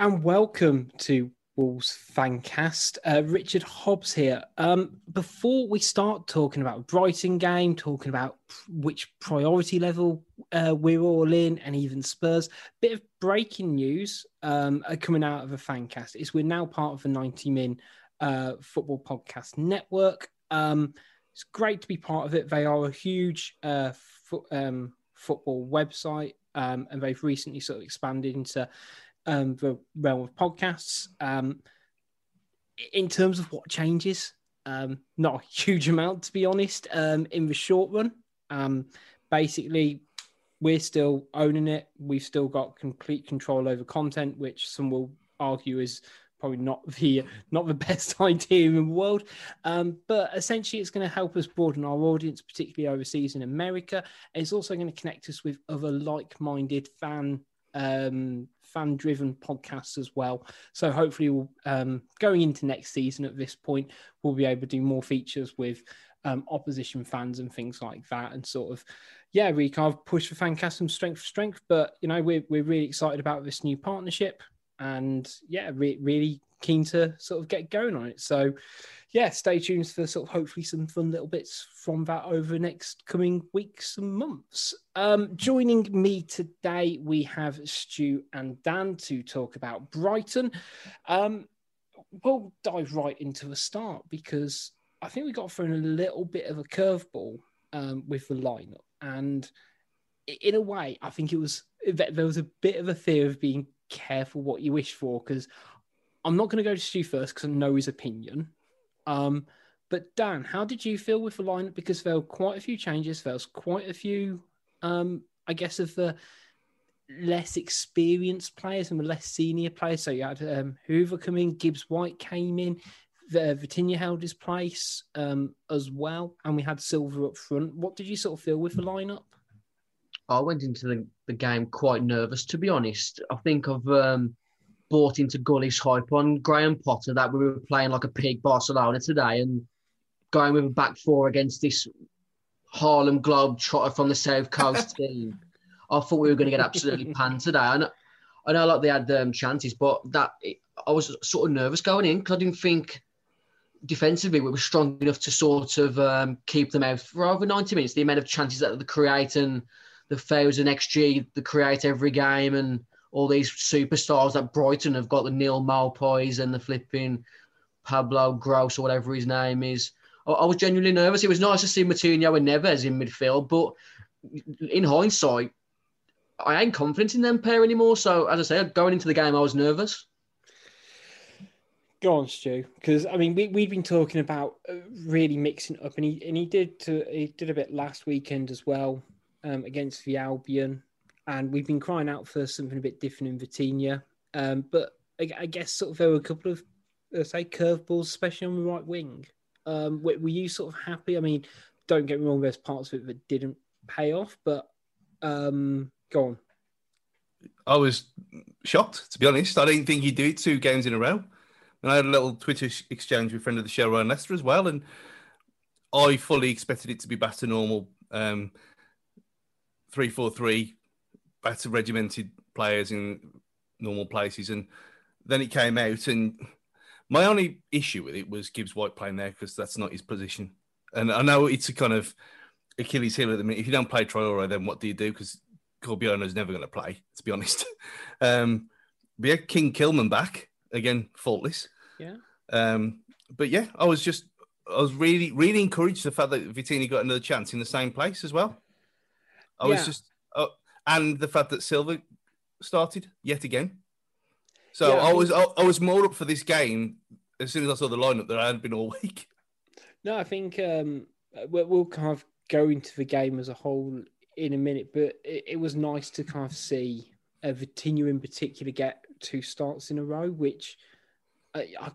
And welcome to Wolves Fancast. Uh, Richard Hobbs here. Um, before we start talking about Brighton game, talking about which priority level uh, we're all in, and even Spurs, bit of breaking news um, coming out of a Fancast is we're now part of the 90 Min uh, Football Podcast Network. Um, it's great to be part of it. They are a huge uh, fo- um, football website, um, and they've recently sort of expanded into um, the realm of podcasts. Um, in terms of what changes, um, not a huge amount to be honest. Um, in the short run, um, basically, we're still owning it. We've still got complete control over content, which some will argue is probably not the not the best idea in the world. Um, but essentially, it's going to help us broaden our audience, particularly overseas in America. It's also going to connect us with other like-minded fan um, fan driven podcasts as well. So hopefully, we'll, um, going into next season at this point, we'll be able to do more features with um, opposition fans and things like that, and sort of, yeah, we kind of push for Fancast from strength for strength. But you know, we're we're really excited about this new partnership, and yeah, re- really keen to sort of get going on it. So yeah, stay tuned for sort of hopefully some fun little bits from that over the next coming weeks and months. Um, joining me today, we have Stu and Dan to talk about Brighton. Um, we'll dive right into the start because I think we got thrown a little bit of a curveball um, with the lineup, and in a way, I think it was there was a bit of a fear of being careful what you wish for because I'm not going to go to Stu first because I know his opinion. Um, but Dan, how did you feel with the lineup? Because there were quite a few changes. There was quite a few, um, I guess, of the less experienced players and the less senior players. So you had um, Hoever come in, Gibbs White came in, the, Vitinha held his place um, as well, and we had Silva up front. What did you sort of feel with the lineup? I went into the, the game quite nervous, to be honest. I think I've um, bought into Gully's hype on Graham Potter that we were playing like a pig Barcelona today and going with a back four against this Harlem Globetrotter from the South Coast team. I thought we were going to get absolutely panned today. I know, I know like they had um, chances, but that I was sort of nervous going in because I didn't think defensively we were strong enough to sort of um, keep them out for over 90 minutes. The amount of chances that they create and the fouls and XG they create every game and all these superstars that Brighton have got the Neal Maupay and the flipping Pablo Gross or whatever his name is. I, I was genuinely nervous. It was nice to see Moutinho and Neves in midfield, but in hindsight, I ain't confident in them pair anymore. So as I said, going into the game, I was nervous. Go on, Stu, because I mean we we've been talking about uh, really mixing up, and he and he did to, he did a bit last weekend as well um, against the Albion and we've been crying out for something a bit different in Vitinha. Um, but I, I, guess sort of there were a couple of let's say curveballs, especially on the right wing. Um, were, were, you sort of happy? I mean, don't get me wrong, there's parts of it that didn't pay off, but um, go on. I was shocked, to be honest. I didn't think he'd do it two games in a row. And I had a little Twitter exchange with a friend of the show, Ryan Lester, as well. And I fully expected it to be back to normal um, 3 4 3 better regimented players in normal places. And then it came out, and my only issue with it was Gibbs White playing there because that's not his position. And I know it's a kind of Achilles heel at the minute. If you don't play Traore, then what do you do? Because is never going to play, to be honest. um, but yeah, King Kilman back again, faultless. Yeah. Um, but yeah, I was just, I was really, really encouraged the fact that Vitinha got another chance in the same place as well. I yeah. was just, and the fact that Silva started yet again. So yeah, I, was I, I, was more up for this game as soon as I saw the lineup than I had been all week. No, I think um, we'll kind of go into the game as a whole in a minute, but it, it was nice to kind of see uh, in particular get two starts in a row, which I, I,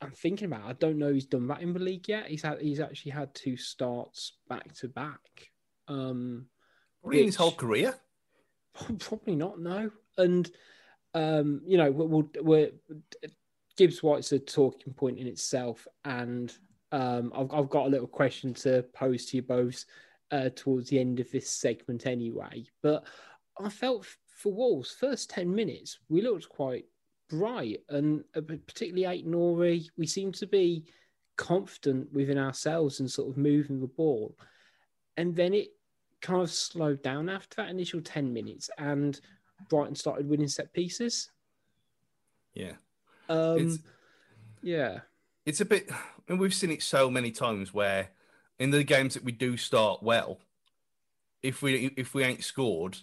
am thinking about. I don't know he's done that in the league yet. He's had he's actually had two starts back to back. Um, Probably in his whole career? Probably not, no. And, um, you know, we'll, we're, Gibbs White's a talking point in itself. And um, I've, I've got a little question to pose to you both uh, towards the end of this segment anyway. But I felt for Wolves, first 10 minutes, we looked quite bright. And uh, particularly Aït-Nouri, we seemed to be confident within ourselves and sort of moving the ball. And then it kind of slowed down after that initial 10 minutes and Brighton started winning set pieces. Yeah. Um, It's- yeah. it's a bit and we've seen it so many times where in the games that we do start well if we if we ain't scored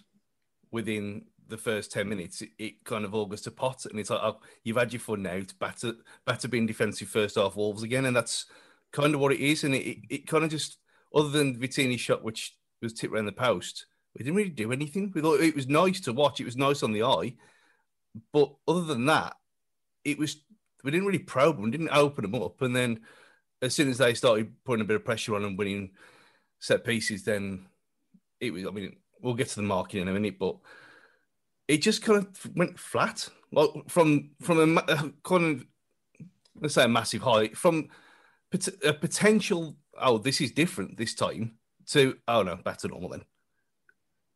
within the first 10 minutes it, it kind of all goes to pot and it's like oh, you've had your fun now it's better better being defensive first half wolves again and that's kind of what it is and it, it, it kind of just other than Vitinha's shot which was tipped around the post we didn't really do anything we thought it was nice to watch it was nice on the eye but other than that it was we didn't really probe them, didn't open them up, and then as soon as they started putting a bit of pressure on and winning set pieces, then it was. I mean, we'll get to the marking in a minute, but it just kind of went flat. Well, from from a kind of let's say a massive high from a potential. Oh, this is different this time. To oh no, back to normal then.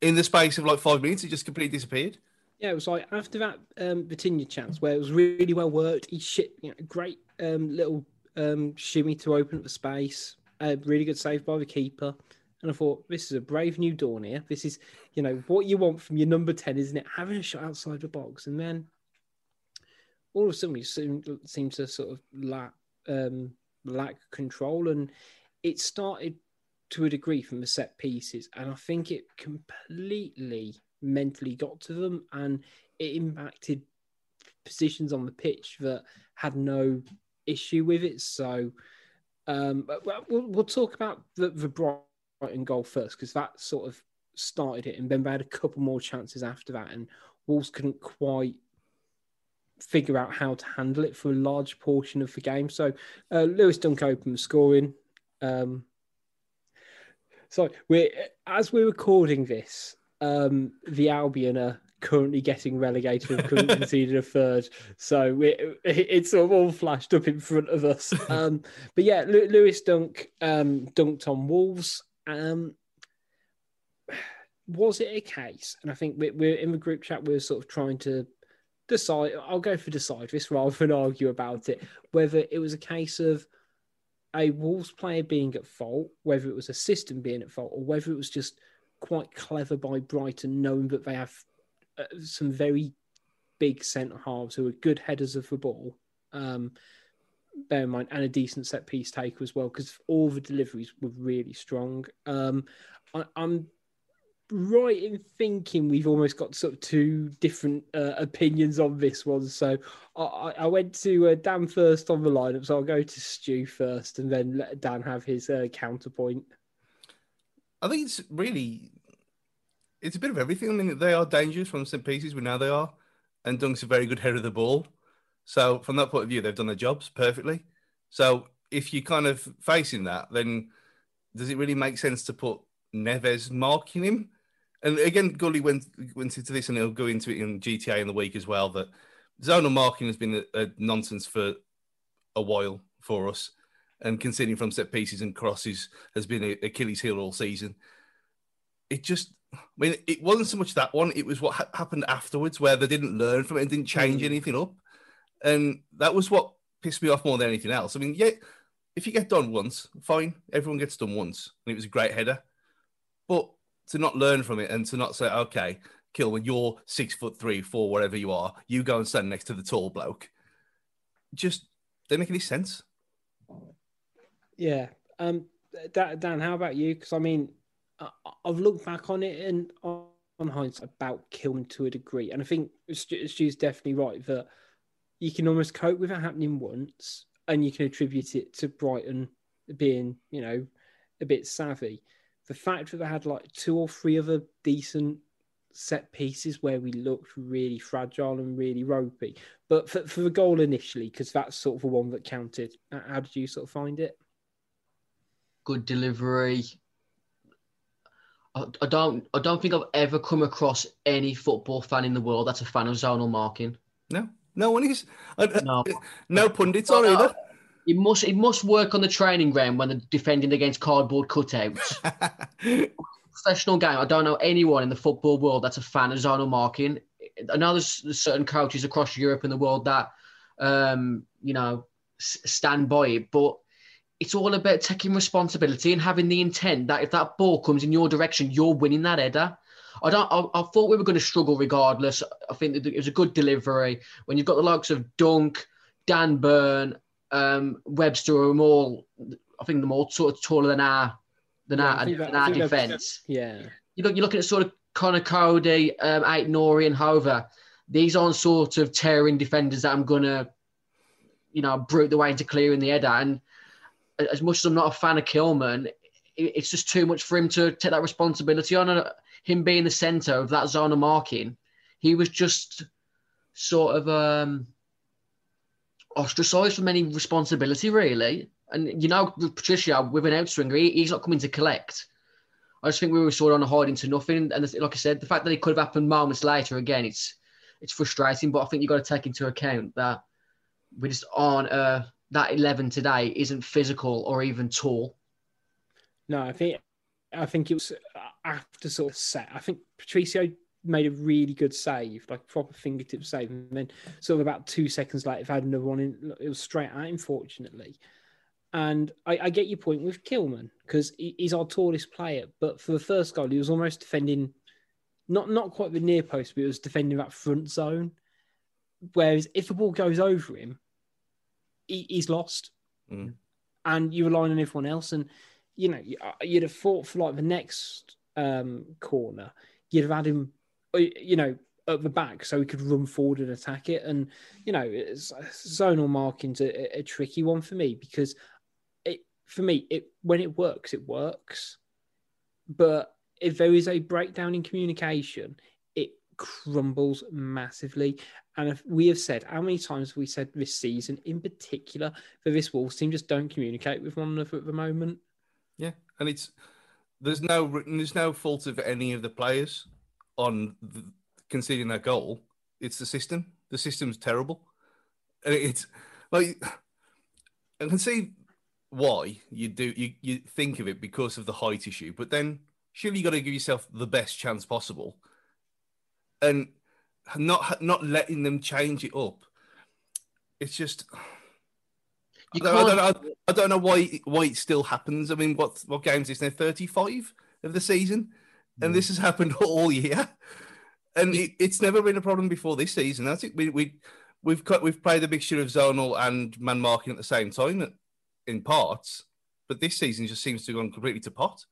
In the space of like five minutes, it just completely disappeared. Yeah, it was like after that um Vitinha chance where it was really well worked. He shit, you know, great um little um shimmy to open up the space. A really good save by the keeper. And I thought, this is a brave new dawn here. This is, you know, what you want from your number 10, isn't it? Having a shot outside the box. And then all of a sudden, we seem, seem to sort of lack, um, lack control. And it started to a degree from the set pieces. And I think it completely mentally got to them and it impacted positions on the pitch that had no issue with it. So um, we'll, we'll talk about the, the Brighton goal first because that sort of started it, and then they had a couple more chances after that, and Wolves couldn't quite figure out how to handle it for a large portion of the game. So uh, Lewis Dunk opened scoring. Um, so we're as we're recording this, um, the Albion are currently getting relegated and couldn't conceded a third. So it, it's sort of all flashed up in front of us. Um, but yeah, Lew- Lewis Dunk um, dunked on Wolves. Um, was it a case? And I think we- we're in the group chat. We're sort of trying to decide. I'll go for decide this rather than argue about it. Whether it was a case of a Wolves player being at fault, whether it was a system being at fault, or whether it was just quite clever by Brighton, knowing that they have uh, some very big centre halves who are good headers of the ball. Um, bear in mind, and a decent set piece taker as well, because all the deliveries were really strong. Um, I, I'm right in thinking we've almost got sort of two different uh, opinions on this one. So I, I went to uh, Dan first on the lineup, so I'll go to Stu first, and then let Dan have his uh, counterpoint. I think it's really, it's a bit of everything. I mean, they are dangerous from set pieces. We know they are, and Dunk's a very good header of the ball. So from that point of view, they've done their jobs perfectly. So if you're kind of facing that, then does it really make sense to put Neves marking him? And again, Gully went went into this, and he'll go into it in GTA in the week as well. That zonal marking has been a, a nonsense for a while for us, and conceding from set pieces and crosses has been a Achilles heel all season. It just, I mean, it wasn't so much that one; it was what ha- happened afterwards, where they didn't learn from it and didn't change Mm. anything up, and that was what pissed me off more than anything else. I mean, yeah, if you get done once, fine, everyone gets done once, and it was a great header, but to not learn from it and to not say, okay, Kilman, you're six foot three, four, whatever you are, you go and stand next to the tall bloke. Just don't make any sense. Yeah. Um, Dan, how about you? Because I mean, I've looked back on it and on, hindsight about Kilman to a degree, and I think Stu, Stu's definitely right that you can almost cope with it happening once, and you can attribute it to Brighton being, you know, a bit savvy. The fact that they had like two or three other decent set pieces where we looked really fragile and really ropey, but for, for the goal initially, because that's sort of the one that counted. uh, How did you sort of find it? good delivery. I, I don't I don't think I've ever come across any football fan in the world that's a fan of zonal marking. No, no one is. Uh, No. no pundits are Well, either. It must it must work on the training ground when they're defending against cardboard cutouts. professional game, I don't know anyone in the football world that's a fan of zonal marking. I know there's, there's certain coaches across Europe and the world that, um, you know, s- stand by it, but it's all about taking responsibility and having the intent that if that ball comes in your direction, you're winning that header. I don't. I, I thought we were going to struggle regardless. I think that it was a good delivery when you've got the likes of Dunk, Dan Burn, um, Webster, are all. I think they're more sort of taller than our than Yeah, our, that- than our defence. Yeah. You look, you're looking at sort of Conor Coady, um, Aït-Nouri, and Hoever. These aren't sort of tearing defenders that I'm gonna, you know, brute the way into clearing the header. And as much as I'm not a fan of Kilman, it's just too much for him to take that responsibility on. And him being the centre of that zone of marking, he was just sort of um, ostracised from any responsibility, really. And you know, Patricio with an outswinger, he, he's not coming to collect. I just think we were sort of on a hiding to nothing. And like I said, the fact that it could have happened moments later, again, it's it's frustrating. But I think you've got to take into account that we just aren't uh, that eleven today isn't physical or even tall. No, I think I think it was after sort of set. I think Patricio made a really good save, like proper fingertip save, and then sort of about two seconds later, if I had another one in, it was straight at him, fortunately. And I, I get your point with Kilman because he, he's our tallest player, but for the first goal, he was almost defending, not not quite the near post, but he was defending that front zone. Whereas if the ball goes over him, he, he's lost, Mm. and you're relying on everyone else. And you know, you- uh, you'd have thought for like the next um, corner, you'd have had him, Uh, you know, at the back so he could run forward and attack it. And you know, it's, zonal marking's a, a tricky one for me because it, for me, it when it works, it works. But if there is a breakdown in communication, it crumbles massively. And if we have said, how many times have we said this season, in particular, that this Wolves team just don't communicate with one another at the moment? Yeah, and it's there's no there's no fault of any of the players on the, conceding that goal. It's the system. The system's terrible, and it's like I can see why you do you you think of it because of the height issue, but then surely you got to give yourself the best chance possible, and not not letting them change it up. It's just I don't, I, don't know, I don't know why why it still happens. I mean, what what games is there? Thirty five of the season, and this has happened all year, and it, it's never been a problem before this season. I think we we we've cut we've played a mixture of zonal and man marking at the same time in parts, but this season just seems to have gone completely to pot.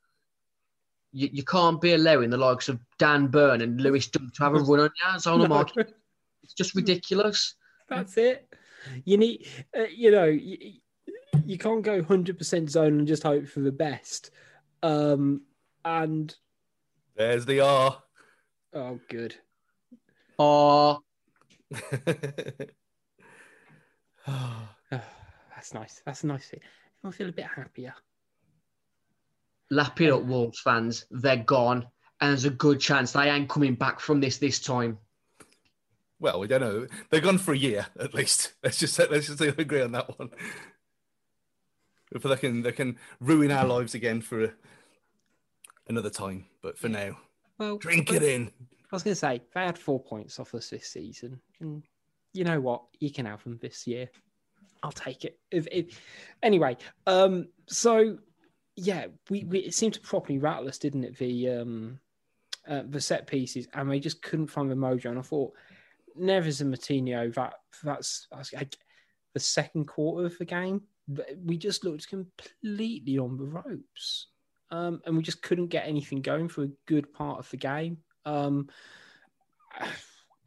You, you can't be allowing the likes of Dan Burn and Lewis Dunk to have a run on you. Zone No, of marking. It's just ridiculous. that's it. You need, uh, you know, you, you can't go 100% zone and just hope for the best. Um, and, There's the R. oh, good. Oh, that's nice. That's nice. I feel a bit happier. lap it up, Wolves fans. They're gone. And there's a good chance they ain't coming back from this this time. well, we don't know. They're gone for a year at least. Let's just let's just agree on that one. If they can they can ruin our lives again for a, another time, but for now, Well, drink it in. I was going to say, they had four points off us this season. And you know what? You can have them this year. I'll take it. If, if... Anyway, um, so yeah, we, we it seemed to properly rattle us, didn't it? The um, uh, the set pieces, and we just couldn't find the mojo. And I thought, Neves and Moutinho, that that's, that's like, the second quarter of the game, we just looked completely on the ropes. Um, and we just couldn't get anything going for a good part of the game. Um,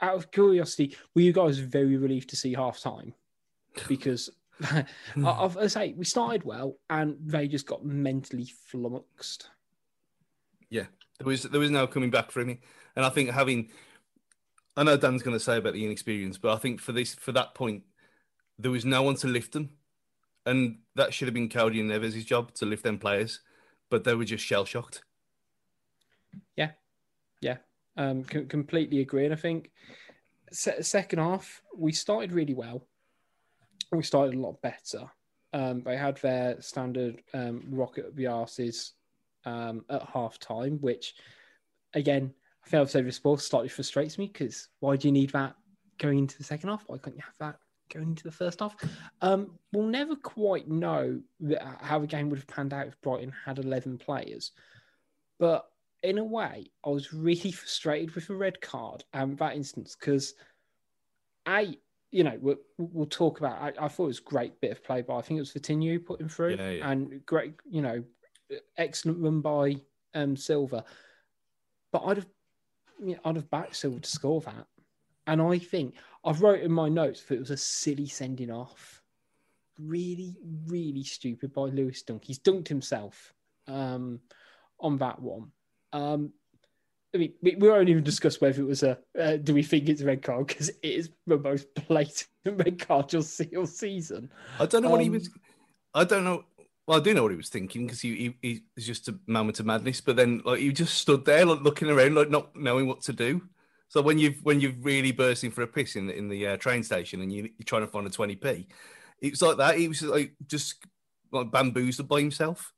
out of curiosity, were you guys very relieved to see half time? Because I, I, say we started well and they just got mentally flummoxed. Yeah, there was there was no coming back for me, and I think having, I know Dan's going to say about the inexperience, but I think for this for that point, there was no one to lift them, and that should have been Coady and Neves' job to lift them players, but they were just shell shocked. Yeah, yeah, um, c- completely agree. And I think se- second half we started really well. We started a lot better. Um, they had their standard um, rocket up the arses um, at half time, which again, I think I've said this before, slightly frustrates me because why do you need that going into the second half? Why can't you have that going into the first half? Um, we'll never quite know how the game would have panned out if Brighton had 11 players. But in a way, I was really frustrated with the red card and that instance because I, you know, we'll, we'll talk about. I, I, thought it was a great bit of play by. I think it was Vitinha put him through, yeah, yeah. and great, you know, excellent run by um, Silva. But I'd have, you know, I'd have backed Silva to score that, and I think I've wrote in my notes that it was a silly sending off, really, really stupid by Lewis Dunk. He's dunked himself um, on that one. Um, I mean, we, we won't even discuss whether it was a. Uh, do we think it's a red card? Because it is the most blatant red card you'll see all season. I don't know what um, he was. I don't know. Well, I do know what he was thinking because he, he he's just a moment of madness. But then, like, he just stood there, like, looking around, like not knowing what to do. So when you've when you've really bursting for a piss in the, in the uh, train station and you, you're trying to find a twenty p, it was like that. He was like just like bamboozled by himself.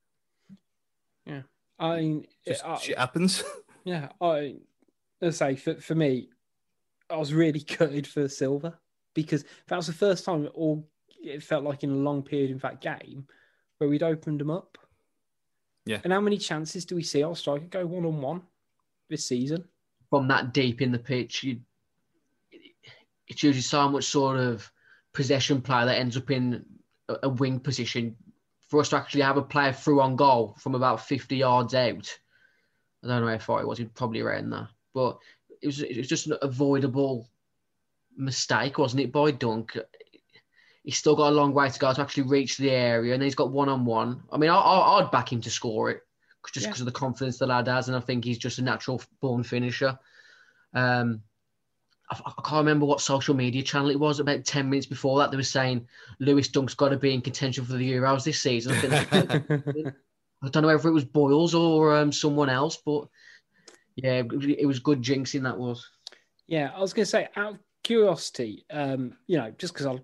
Yeah, I mean, just, it, shit happens. Yeah, I let's say for, for me, I was really gutted for Silva because that was the first time it all it felt like in a long period in that game where we'd opened them up. Yeah. And how many chances do we see our striker go one on one this season? From that deep in the pitch, you it's usually so much sort of possession play that ends up in a, wing position. For us to actually have a player through on goal from about 50 yards out, I don't know how far it was. He'd probably around that, but it was it was just an avoidable mistake, wasn't it, by Dunk? He's still got a long way to go to actually reach the area, and he's got one on one. I mean, I, would back him to score it just because yeah. of the confidence the lad has, and I think he's just a natural born finisher. Um, I, I, can't remember what social media channel it was. About ten minutes before that, they were saying Lewis Dunk's got to be in contention for the Euros this season. I, I don't know whether it was Boyles or um, someone else, but yeah, it, was good jinxing that was. Yeah, I was going to say, out of curiosity, um, you know, just because I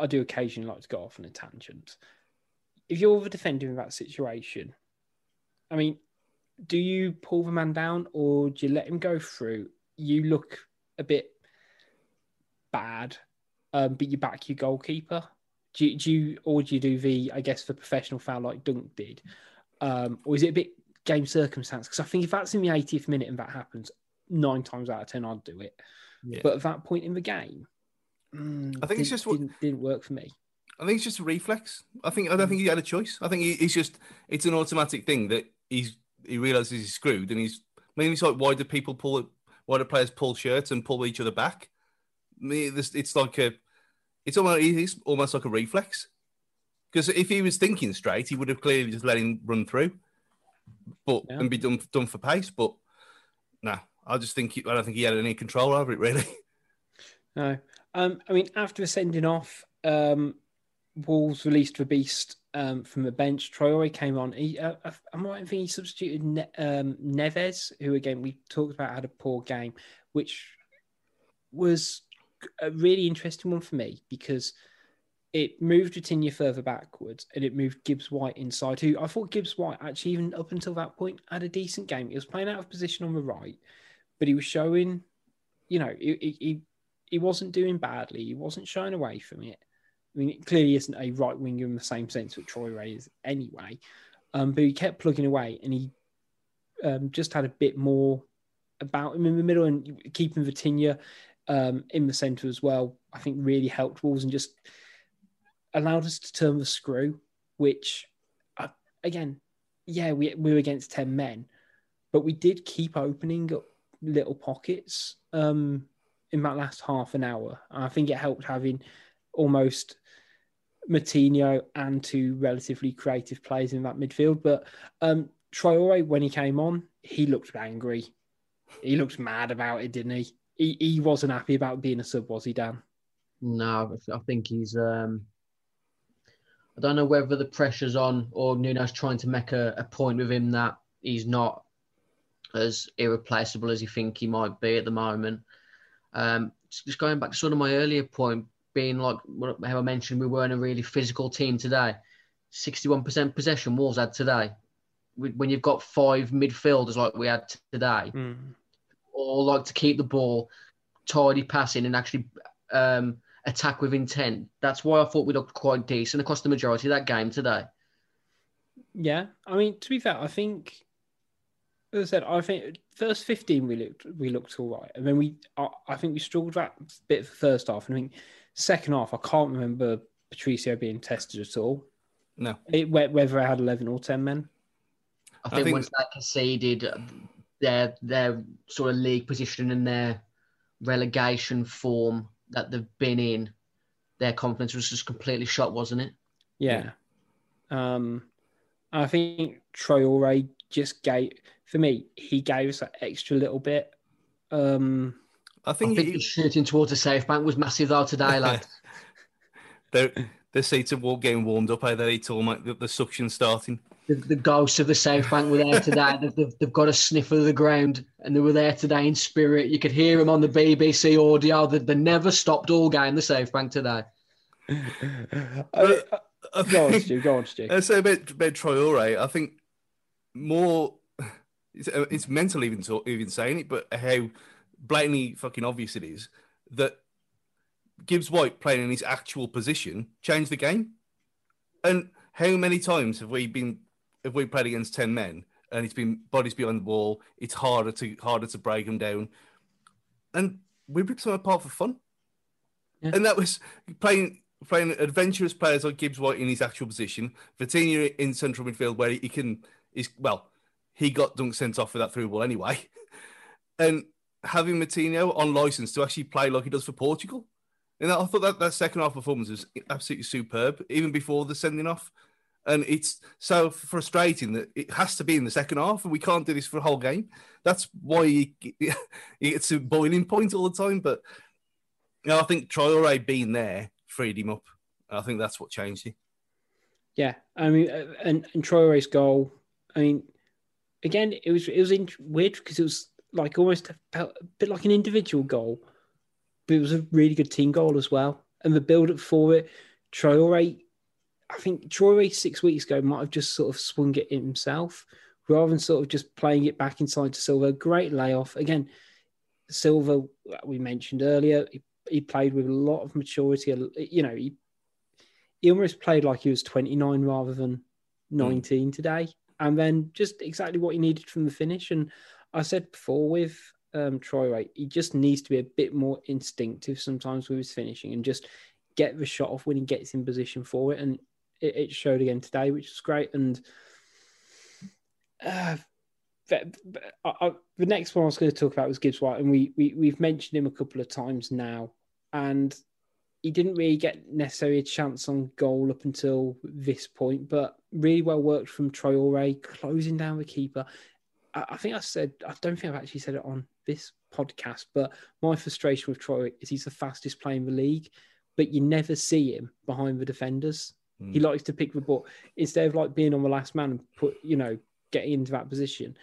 I do occasionally like to go off on a tangent. If you're the defender in that situation, I mean, do you pull the man down or do you let him go through? You look a bit bad, um, but you back your goalkeeper. Do you, do you, or do you do the, I guess, the professional foul like Dunk did, um, or is it a bit game circumstance? Because I think if that's in the 80th minute and that happens, nine times out of ten, I'd do it. Yeah. But at that point in the game, mm, I think it's just what didn't, didn't, work for me. I think it's just a reflex. I think I don't think he had a choice. I think it's just it's an automatic thing that he's he realizes he's screwed and he's mainly it's like why do people pull it? Why do players pull shirts and pull each other back? I mean, it's like a it's almost it's almost like a reflex. Because if he was thinking straight, he would have clearly just let him run through, but yeah. and be done done for pace. But no, nah, I just think he, I don't think he had any control over it really. No, um, I mean after sending off, um, Wolves released the beast um, from the bench. Traore came on. He, uh, uh I might think he substituted ne- um, Neves, who again we talked about had a poor game, which was a really interesting one for me because it moved Vitinha further backwards and it moved Gibbs White inside, who I thought Gibbs White actually, even up until that point, had a decent game. He was playing out of position on the right, but he was showing, you know, he, he, he wasn't doing badly. He wasn't shying away from it. I mean, it clearly isn't a right winger in the same sense that Traore is anyway. Um, but he kept plugging away and he um, just had a bit more about him in the middle and keeping Vitinha um, in the centre as well. I think really helped Wolves and just allowed us to turn the screw, which, uh, again, yeah, we, we were against 10 men, but we did keep opening up little pockets um, in that last half an hour. I think it helped having almost Moutinho and two relatively creative players in that midfield. But um, Traore, when he came on, he looked angry. He looked mad about it, didn't he? He, he wasn't happy about being a sub, was he, Dan? No, I think he's um, I don't know whether the pressure's on or Nuno's trying to make a, a point with him that he's not as irreplaceable as you think he might be at the moment. Um, just going back to sort of my earlier point, being like how I mentioned, we weren't a really physical team today. 61% possession Wolves had today. when you've got five midfielders like we had today, Mm. or like to keep the ball tidy passing and actually um, attack with intent. That's why I thought we looked quite decent across the majority of that game today. Yeah, I mean, to be fair, I think, as I said, I think first fifteen we looked we looked all right, and then we I, I think we struggled that bit for first half, and I think second half I can't remember Patricio being tested at all. No. It, whether I had eleven or ten men. I I think, think- once they conceded uh, their their sort of league position and their relegation form that they've been in, their confidence was just completely shot, wasn't it? Yeah. Um, I think Traore just gave for me. He gave us that extra little bit. Um, I I think, think it- the shooting towards the safe bank was massive though today, lad. they're, the seats are all getting warmed up. How they it's all like the, the suction starting. the, the ghosts of the South Bank were there today. they've, they've, they've got a sniff of the ground and they were there today in spirit. You could hear them on the BBC audio. They, they never stopped all game, the South Bank today. I- I go on, think- Stu. Go on, Stu. Uh, so about, about Traore, I think more it's, uh, it's mental even to, even saying it, but how blatantly fucking obvious it is that Gibbs White playing in his actual position changed the game. And how many times have we been have we played against ten men and it's been bodies behind the ball? It's harder to harder to break them down, and we ripped them apart for fun. Yeah. And that was playing playing adventurous players like Gibbs White in his actual position, Vitinha in central midfield where he can is well, he got dunk sent off for that through ball anyway, and having Moutinho on license to actually play like he does for Portugal. And I thought that that second half performance was absolutely superb, even before the sending off. And it's so frustrating that it has to be in the second half, and we can't do this for a whole game. That's why gets to boiling point all the time. But you know, I think Traore being there freed him up. I think that's what changed him. Yeah, I mean, uh, and and Traore's goal. I mean, again, it was it was in, weird because it was like almost a, bit like an individual goal, but it was a really good team goal as well. And the build up for it, Traore, I think Traore six weeks ago might have just sort of swung it himself rather than sort of just playing it back inside to Silva. Great layoff again. Silva, we mentioned earlier, he, he played with a lot of maturity. You know, he he almost played like he was 29 rather than hmm. 19 today. And then just exactly what he needed from the finish. And I said before with um, Troy Wright, he just needs to be a bit more instinctive sometimes with his finishing and just get the shot off when he gets in position for it. And it, it showed again today, which is great. And uh, I, I, the next one I was going to talk about was Gibbs White, and we, we we've mentioned him a couple of times now, and he didn't really get necessarily a chance on goal up until this point, but really well worked from Traore, closing down the keeper. I, I think I said I don't think I've actually said it on this podcast, but my frustration with Troy is he's the fastest player in the league, but you never see him behind the defenders. Mm. He likes to pick the ball instead of like being on the last man and put, you know, getting into that position.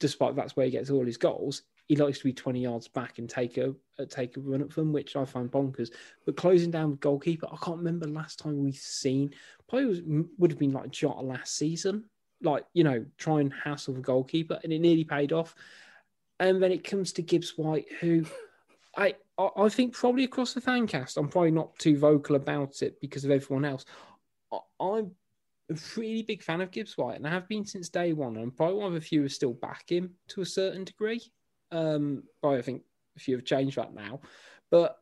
Despite that's where he gets all his goals, he likes to be 20 yards back and take a, a take a run at them, which I find bonkers. But closing down with goalkeeper, I can't remember last time we've seen. Probably was, would have been like Jota last season, like you know, try and hassle the goalkeeper, and it nearly paid off. And then it comes to Gibbs White, who I I think probably across the fancast, I'm probably not too vocal about it because of everyone else. I, I'm a really big fan of Gibbs White, and I have been since day one. And I'm probably one of the few who still back him to a certain degree. Um, I think a few have changed that now. But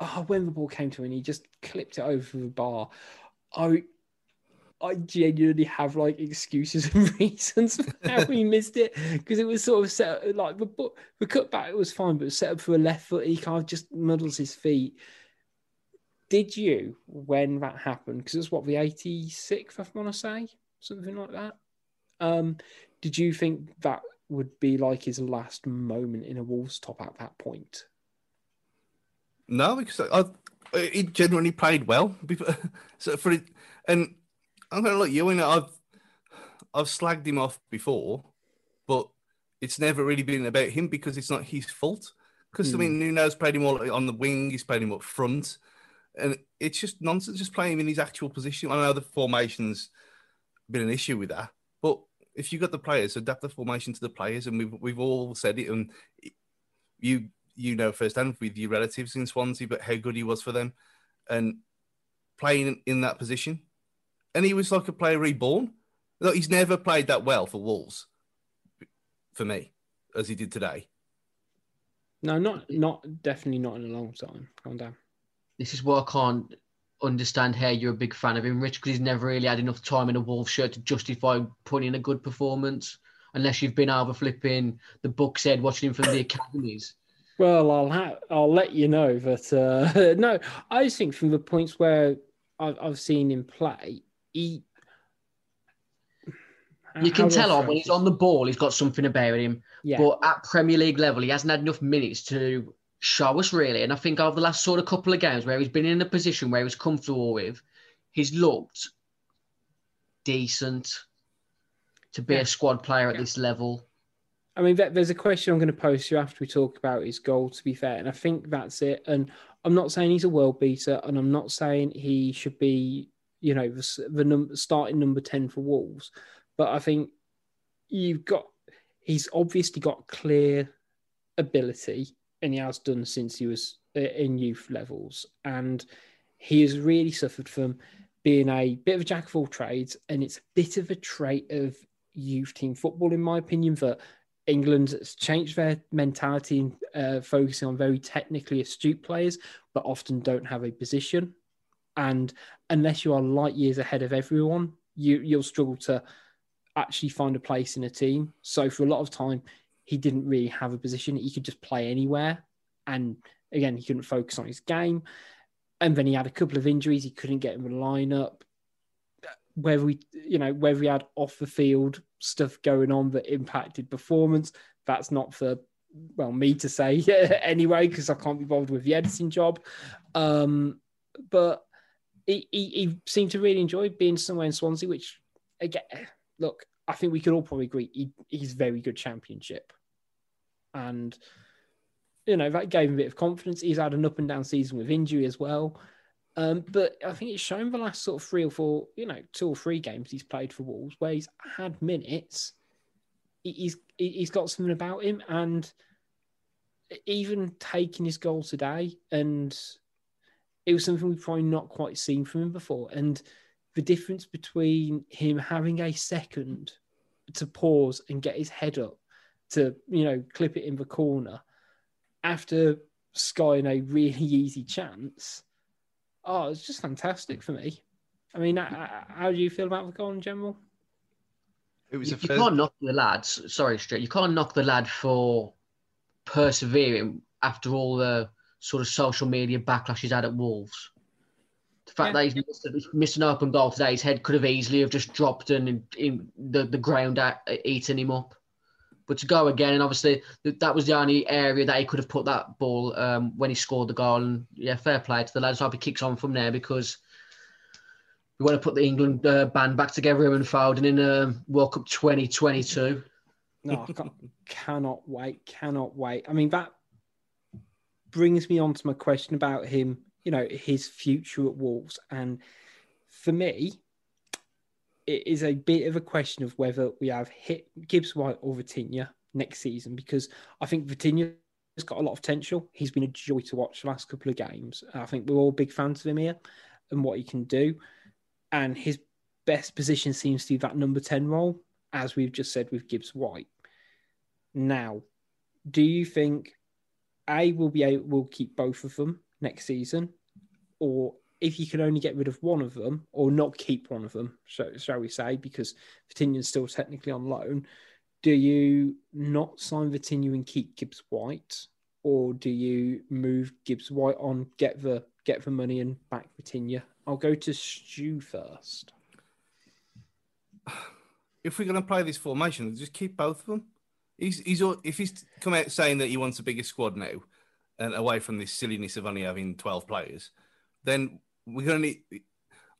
oh, when the ball came to him, he just clipped it over the bar. I I genuinely have like excuses and reasons for how we missed it because it was sort of set up, like the the cutback was fine, but it was set up for a left foot. He kind of just muddles his feet. Did you, when that happened, because it's what the 86th, I want to say, something like that? Um, did you think that would be like his last moment in a Wolves top at that point? No, because I, I, he genuinely played well. So for it, and I'm going to look you and I've I've slagged him off before, but it's never really been about him because it's not his fault. Because I mean, hmm. Nuno's played him all on the wing, he's played him up front, and it's just nonsense. Just playing him in his actual position. I know the formation's been an issue with that, but if you've got the players, adapt the formation to the players, and we've we've all said it, and you you know firsthand with your relatives in Swansea, but how good he was for them, and playing in that position, and he was like a player reborn. Look, he's never played that well for Wolves, for me, as he did today. No, not not definitely not in a long time. Calm down. This is why I can't understand how you're a big fan of him, Rich, because he's never really had enough time in a Wolves shirt to justify putting in a good performance, unless you've been over flipping the book said watching him from the academies. Well, I'll ha- I'll let you know, but uh, no, I just think from the points where I've, I've seen him play, he. Uh, you can how do I tell on when he's on the ball, he's got something about him. Yeah, But at Premier League level, he hasn't had enough minutes to show us really. And I think over the last sort of couple of games where he's been in a position where he was comfortable with, he's looked decent to be Yeah. a squad player at this level. I mean, there's a question I'm going to post you after we talk about his goal. To be fair, and I think that's it. And I'm not saying he's a world beater, and I'm not saying he should be, you know, the, the num- starting number ten for Wolves. But I think you've got he's obviously got clear ability, and he has done since he was uh, in youth levels, and he has really suffered from being a bit of a jack of all trades, and it's a bit of a trait of youth team football, in my opinion, that England has changed their mentality in uh, focusing on very technically astute players, but often don't have a position. And unless you are light years ahead of everyone, you you'll struggle to actually find a place in a team. So for a lot of time, he didn't really have a position. He could just play anywhere, and again, he couldn't focus on his game. And then he had a couple of injuries; he couldn't get in the lineup whether we you know whether we had off the field stuff going on that impacted performance that's not for well me to say anyway because i can't be bothered with the editing job um but he, he, seemed to really enjoy being somewhere in swansea which again look i think we could all probably agree he, he's very good championship. And you know that gave him a bit of confidence. He's had an up and down season with injury as well. Um, but I think it's shown the last sort of three or four, you know, two or three games he's played for Wolves where he's had minutes. He's he's got something about him, and even taking his goal today, and it was something we've probably not quite seen from him before. And the difference between him having a second to pause and get his head up to, you know, clip it in the corner after skying a really easy chance Oh, it's just fantastic for me. I mean, h- h- how do you feel about the goal in general? It was You, a you can't knock the lad. Sorry, straight. You can't knock the lad for persevering after all the sort of social media backlash he's had at Wolves. The fact Yeah. that he's missed, missed an open goal today, his head could have easily have just dropped and in, in the, the ground at, eating him up. But to go again, and obviously that was the only area that he could have put that ball um, when he scored the goal. And yeah, fair play to the lads. Hope he kicks on from there because we want to put the England uh, band back together and Foden in um World Cup 2022. No, I cannot wait, cannot wait. I mean, that brings me on to my question about him, you know, his future at Wolves. And for me, it is a bit of a question of whether we have hit Gibbs White or Vitinha next season because I think Vitinha has got a lot of potential. He's been a joy to watch the last couple of games. I think we're all big fans of him here and what he can do. And his best position seems to be that number 10 role, as we've just said with Gibbs White. Now, do you think A will be able will keep both of them next season? Or if you can only get rid of one of them or not keep one of them, so, shall we say, because Vitinha's still technically on loan, do you not sign Vitinha and keep Gibbs White? Or do you move Gibbs White on, get the get the money and back Vitinha? I'll go to Stu first. if we're going to play this formation, just keep both of them. He's he's if he's come out saying that he wants a bigger squad now, and away from this silliness of only having twelve players, then we're going to need.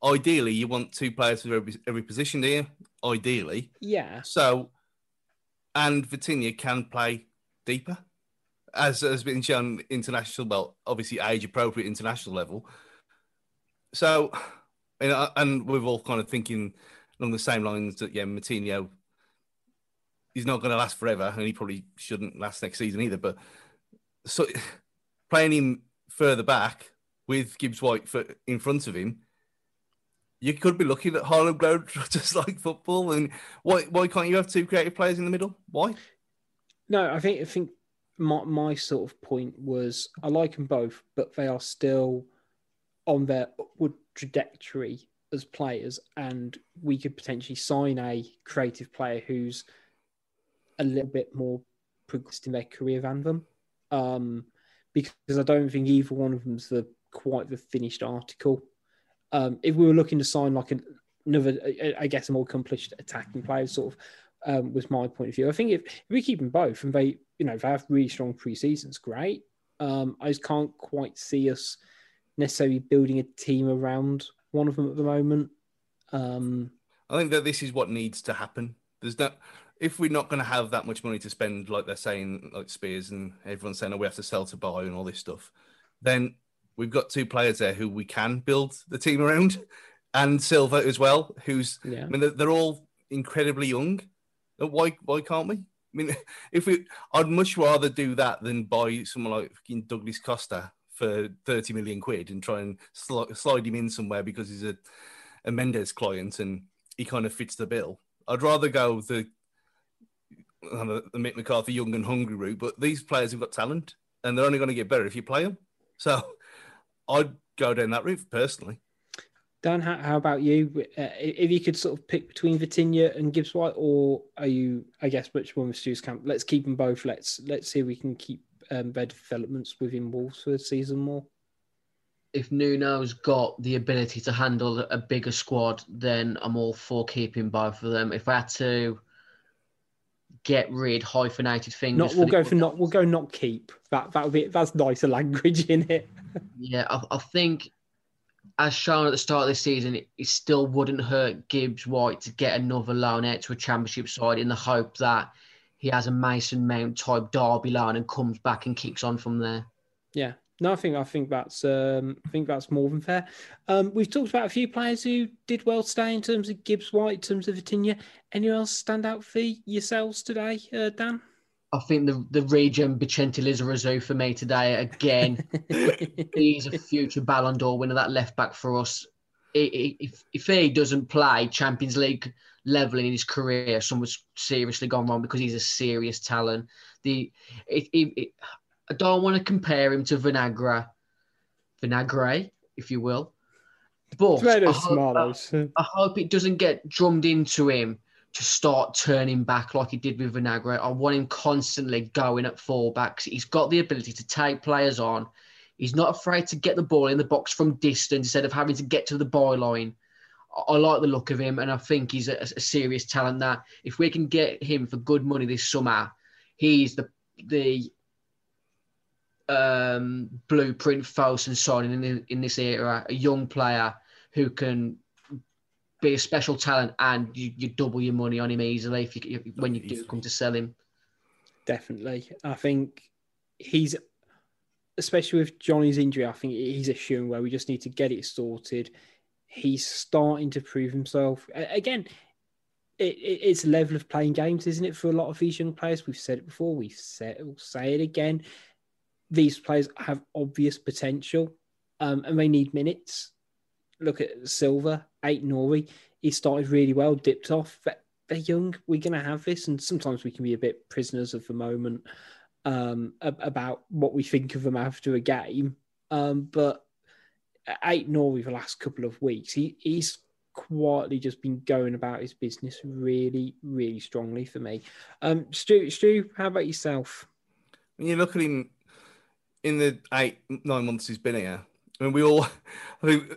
Ideally, you want two players for every, every position there. Ideally, Yeah. so, and Vitinha can play deeper, as has been shown international. Well, obviously age appropriate international level. So, and, and we're all kind of thinking along the same lines that yeah, Moutinho he's not going to last forever, and he probably shouldn't last next season either. But so playing him further back with Gibbs White for, in front of him, you could be looking at Harlem Globetrotters like football. And why why can't you have two creative players in the middle? Why? No, I think I think my my sort of point was I like them both, but they are still on their upward trajectory as players, and we could potentially sign a creative player who's a little bit more progressed in their career than them. Um, because I don't think either one of them's the quite the finished article. Um, if we were looking to sign like another, I guess, a more accomplished attacking player, sort of um, was my point of view. I think if, if, we keep them both and they, you know, they have really strong pre seasons, great. Um, I just can't quite see us necessarily building a team around one of them at the moment. Um, I think that this is what needs to happen. There's that if we're not going to have that much money to spend, like they're saying, like Spears and everyone's saying, oh, we have to sell to buy and all this stuff, then we've got two players there who we can build the team around, and Silva as well, who's yeah. I mean they're, they're, all incredibly young. Why why can't we? I mean, if we, I'd much rather do that than buy someone like Douglas Costa for thirty million quid and try and sl- slide him in somewhere because he's a, a Mendes client and he kind of fits the bill. I'd rather go the the Mick McCarthy young and hungry route, but these players have got talent and they're only going to get better if you play them. So I'd go down that route personally. Dan, how, how about you? Uh, if you could sort of pick between Vitinha and Gibbs White, or are you, I guess, much more with Stu's camp? Let's keep them both. Let's let's see if we can keep um, their developments within Wolves for the season more. If Nuno's got the ability to handle a bigger squad, then I'm all for keeping both of them. If I had to get rid hyphenated fingers. Not, we'll go for not. We'll go not keep. That that'll be that's nicer language in it. yeah, I, I, think as shown at the start of the season, it, it, still wouldn't hurt Gibbs White to get another loan out to a championship side in the hope that he has a Mason Mount type derby loan and comes back and kicks on from there. Yeah, no, I think I think that's um, I think that's more than fair. Um, we've talked about a few players who did well today in terms of Gibbs White, in terms of Vitinha. Anyone else stand out for yourselves today, uh, Dan? I think the the region Bixente Lizarazu for me today again. he's a future Ballon d'Or winner, that left back for us. If if he doesn't play Champions League level in his career, someone's seriously gone wrong because he's a serious talent. The it, it, it I don't want to compare him to Vinagre, Vinagre, if you will. But I hope, I, I hope it doesn't get drummed into him to start turning back like he did with Vinagre. I want him constantly going at fullbacks. He's got the ability to take players on. He's not afraid to get the ball in the box from distance instead of having to get to the byline. I, I like the look of him, and I think he's a, a serious talent. That if we can get him for good money this summer, he's the the um, blueprint Fosun signing in, in this era, a young player who can be a special talent and you, you double your money on him easily if you, when you do come to sell him. Definitely. I think he's, especially with Johnny's injury, I think he's a shoe where we just need to get it sorted. He's starting to prove himself. Again, it, it, it's a level of playing games, isn't it, for a lot of these young players? We've said it before, we've said, we'll say it again these players have obvious potential um, and they need minutes. Look at Silva, Aït-Nouri. He started really well, dipped off. They're young. We're going to have this. And sometimes we can be a bit prisoners of the moment um, about what we think of them after a game. Um, but Aït-Nouri, the last couple of weeks, he, he's quietly just been going about his business really, really strongly for me. Um, Stu, Stu, how about yourself? When you look at him in the eight nine months he's been here, I mean, we all, I think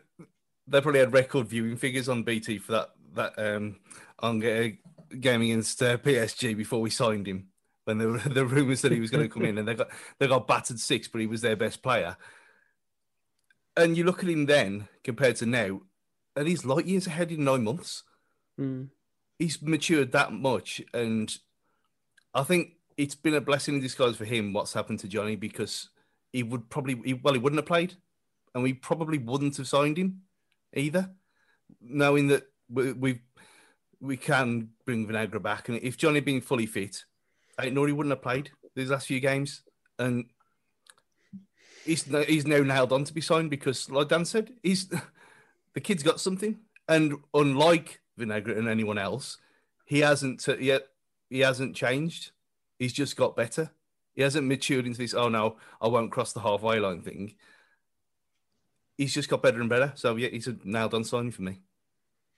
they probably had record viewing figures on BT for that that um on game against uh, PSG before we signed him. When the the rumours that he was going to come in, and they got they got battered six, but he was their best player. And you look at him then compared to now, and he's light years ahead in nine months. Mm. He's matured that much, and I think it's been a blessing in disguise for him what's happened to Johnny because he would probably he, well he wouldn't have played, and we probably wouldn't have signed him either, knowing that we, we've we can bring Vinagre back. And if Johnny had been fully fit, I know he wouldn't have played these last few games. And he's he's now nailed on to be signed because, like Dan said, he's the kid's got something. And unlike Vinagre and anyone else, he hasn't yet. He hasn't changed. He's just got better. He hasn't matured into this. Oh no, I won't cross the halfway line thing. He's just got better and better. So yeah, he's a nailed on signing for me.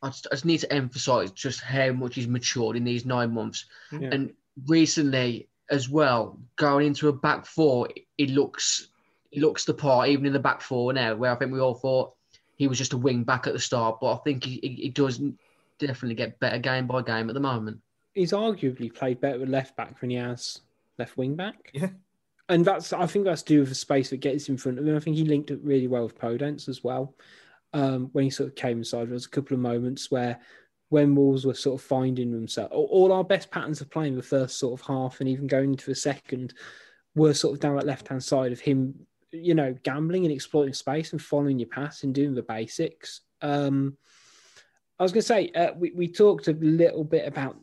I just, I just need to emphasise just how much he's matured in these nine months. Yeah. And recently, as well, going into a back four, he looks he looks the part, even in the back four now, where I think we all thought he was just a wing back at the start, but I think he, he, he does definitely get better game by game at the moment. He's arguably played better with left back than he has left wing back. Yeah. And that's I think that's due with the space that gets in front of him. I think he linked it really well with Podence as well. Um, when he sort of came inside, there was a couple of moments where when Wolves were sort of finding themselves, all- our best patterns of playing the first sort of half and even going into the second were sort of down that left hand side of him, you know, gambling and exploiting space and following your pass and doing the basics. Um, I was going to say, uh, we, we talked a little bit about,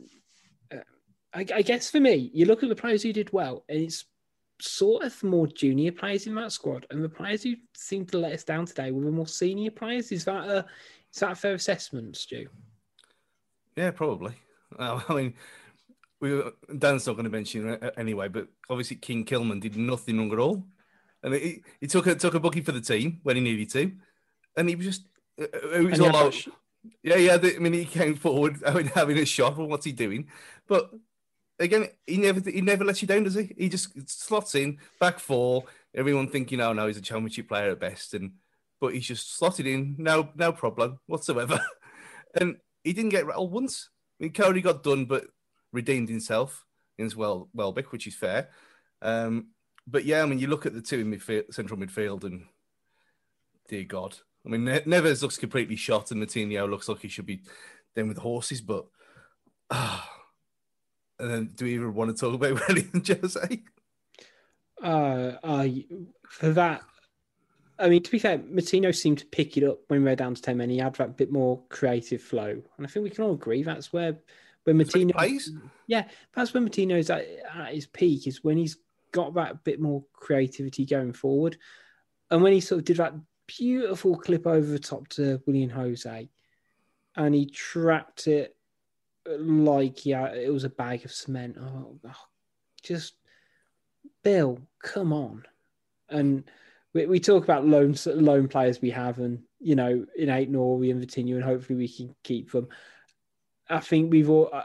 I, I guess for me, you look at the players who did well, and it's sort of more junior players in that squad, and the players who seem to let us down today were the more senior players. Is that a is that a fair assessment, Stu? Yeah, probably. Uh, I mean, we were, Dan's not going to mention it anyway, but obviously King Kilman did nothing wrong at all, and he, he took a took a booking for the team when he needed to, and he was just uh, it was all out. sh- Yeah, yeah. I mean, he came forward, I mean, having a shot. Well, what's he doing? But again, he never he never lets you down, does he? He just slots in back four. Everyone thinking, oh no, he's a championship player at best, and but he's just slotted in, no no problem whatsoever. and he didn't get rattled once. I mean, Coady got done, but redeemed himself in his well Welbeck, which is fair. Um, but yeah, I mean, you look at the two in midfield, central midfield, and dear God, I mean, Ne- Neves looks completely shot, and Moutinho looks like he should be down with horses. But ah, and then do we even want to talk about Willian José? Uh, I for that. I mean, to be fair, Moutinho seemed to pick it up when we were down to ten men. He had that bit more creative flow, and I think we can all agree that's where when Moutinho. Yeah, that's when Moutinho's at, at his peak. Is when he's got that bit more creativity going forward, and when he sort of did that beautiful clip over the top to Willian José, and he trapped it like yeah, it was a bag of cement. Oh, oh, just Bill, come on, and we, we talk about loan loan players we have, and you know, Aït-Nouri and Vitinha, and hopefully we can keep them. I think we've all. I-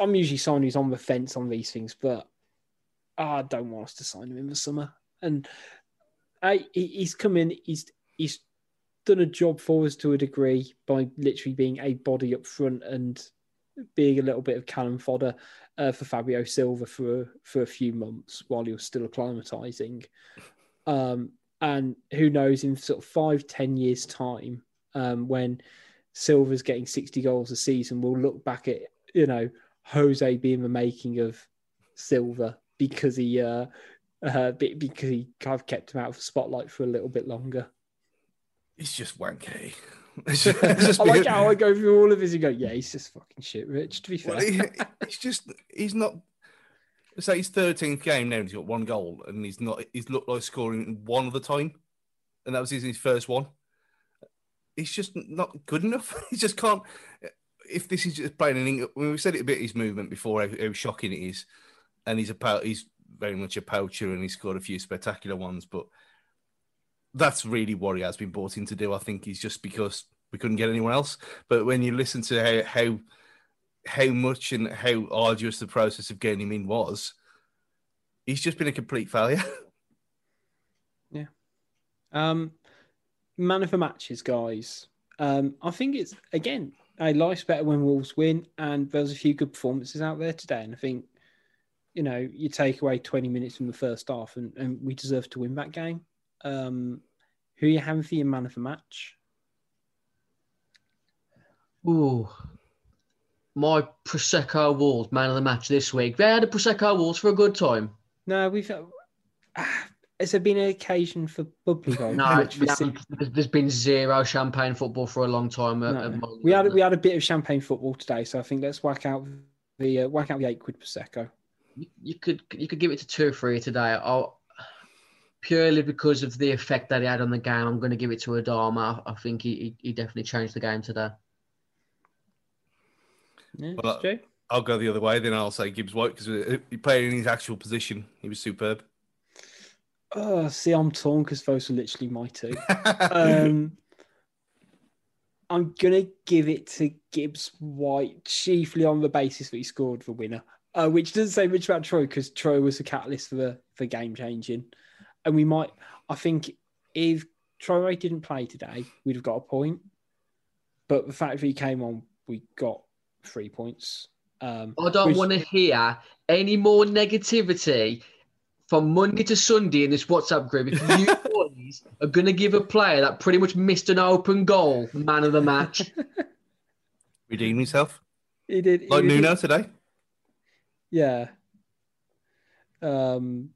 I'm usually someone who's on the fence on these things, but I don't want us to sign him in the summer. And I, he- he's come in. He's he's done a job for us to a degree by literally being a body up front and being a little bit of cannon fodder uh, for Fabio Silva for for a few months while he was still acclimatizing. Um, and who knows, in sort of five, ten years' time, um, when Silva's getting 60 goals a season, we'll look back at, you know, Jose being the making of Silva because he uh, uh because he kind of kept him out of the spotlight for a little bit longer. He's just wanky. It's just- it's just I like how I go through all of his and go, yeah, he's just fucking shit, Rich. To be fair, Well, he, he's just he's not. Say his thirteenth game now, and he's got one goal, and he's not. He's looked like scoring one of the time, and that was his, his first one. He's just not good enough. he just can't. If this is just playing in England, we said it a bit his movement before, how, how shocking it is, and he's a he's very much a poacher, and he's scored a few spectacular ones, but that's really what he has been brought in to do. I think he's just because we couldn't get anyone else. But when you listen to how how how much and how arduous the process of getting him in was, he's just been a complete failure. Yeah. Um, man of the matches, guys. Um, I think it's again, a life's better when Wolves win, and there's a few good performances out there today. And I think, you know, you take away 20 minutes from the first half, and, and we deserve to win that game. Um, who are you having for your man of the match? Ooh. My Prosecco Wolves man of the match this week. They had a Prosecco Wolves for a good time. No, we've. Uh, has there been an occasion for bubbly gold? No, Which we was- haven't- there's- there's been zero champagne football for a long time. At, no. at we had we had a bit of champagne football today, so I think let's whack out the uh, whack out the eight quid prosecco. you, you could you could give it to two or three today. I'll, purely because of the effect that he had on the game, I'm going to give it to Adama. I think he, he, he definitely changed the game today. Yeah, Well, I'll go the other way. Then I'll say Gibbs White because he played in his actual position. He was superb. Oh, see, I'm torn because those are literally my two. um, I'm gonna give it to Gibbs White chiefly on the basis that he scored the winner, uh, which doesn't say much about Troy because Troy was a catalyst for the for game changing, and we might. I think if Troy didn't play today, we'd have got a point, but the fact that he came on, we got three points. Um, I don't Which- want to hear any more negativity from Monday to Sunday in this WhatsApp group. If you boys are going to give a player that pretty much missed an open goal, man of the match, redeem himself he did he like was- Nuno today. Yeah. Um,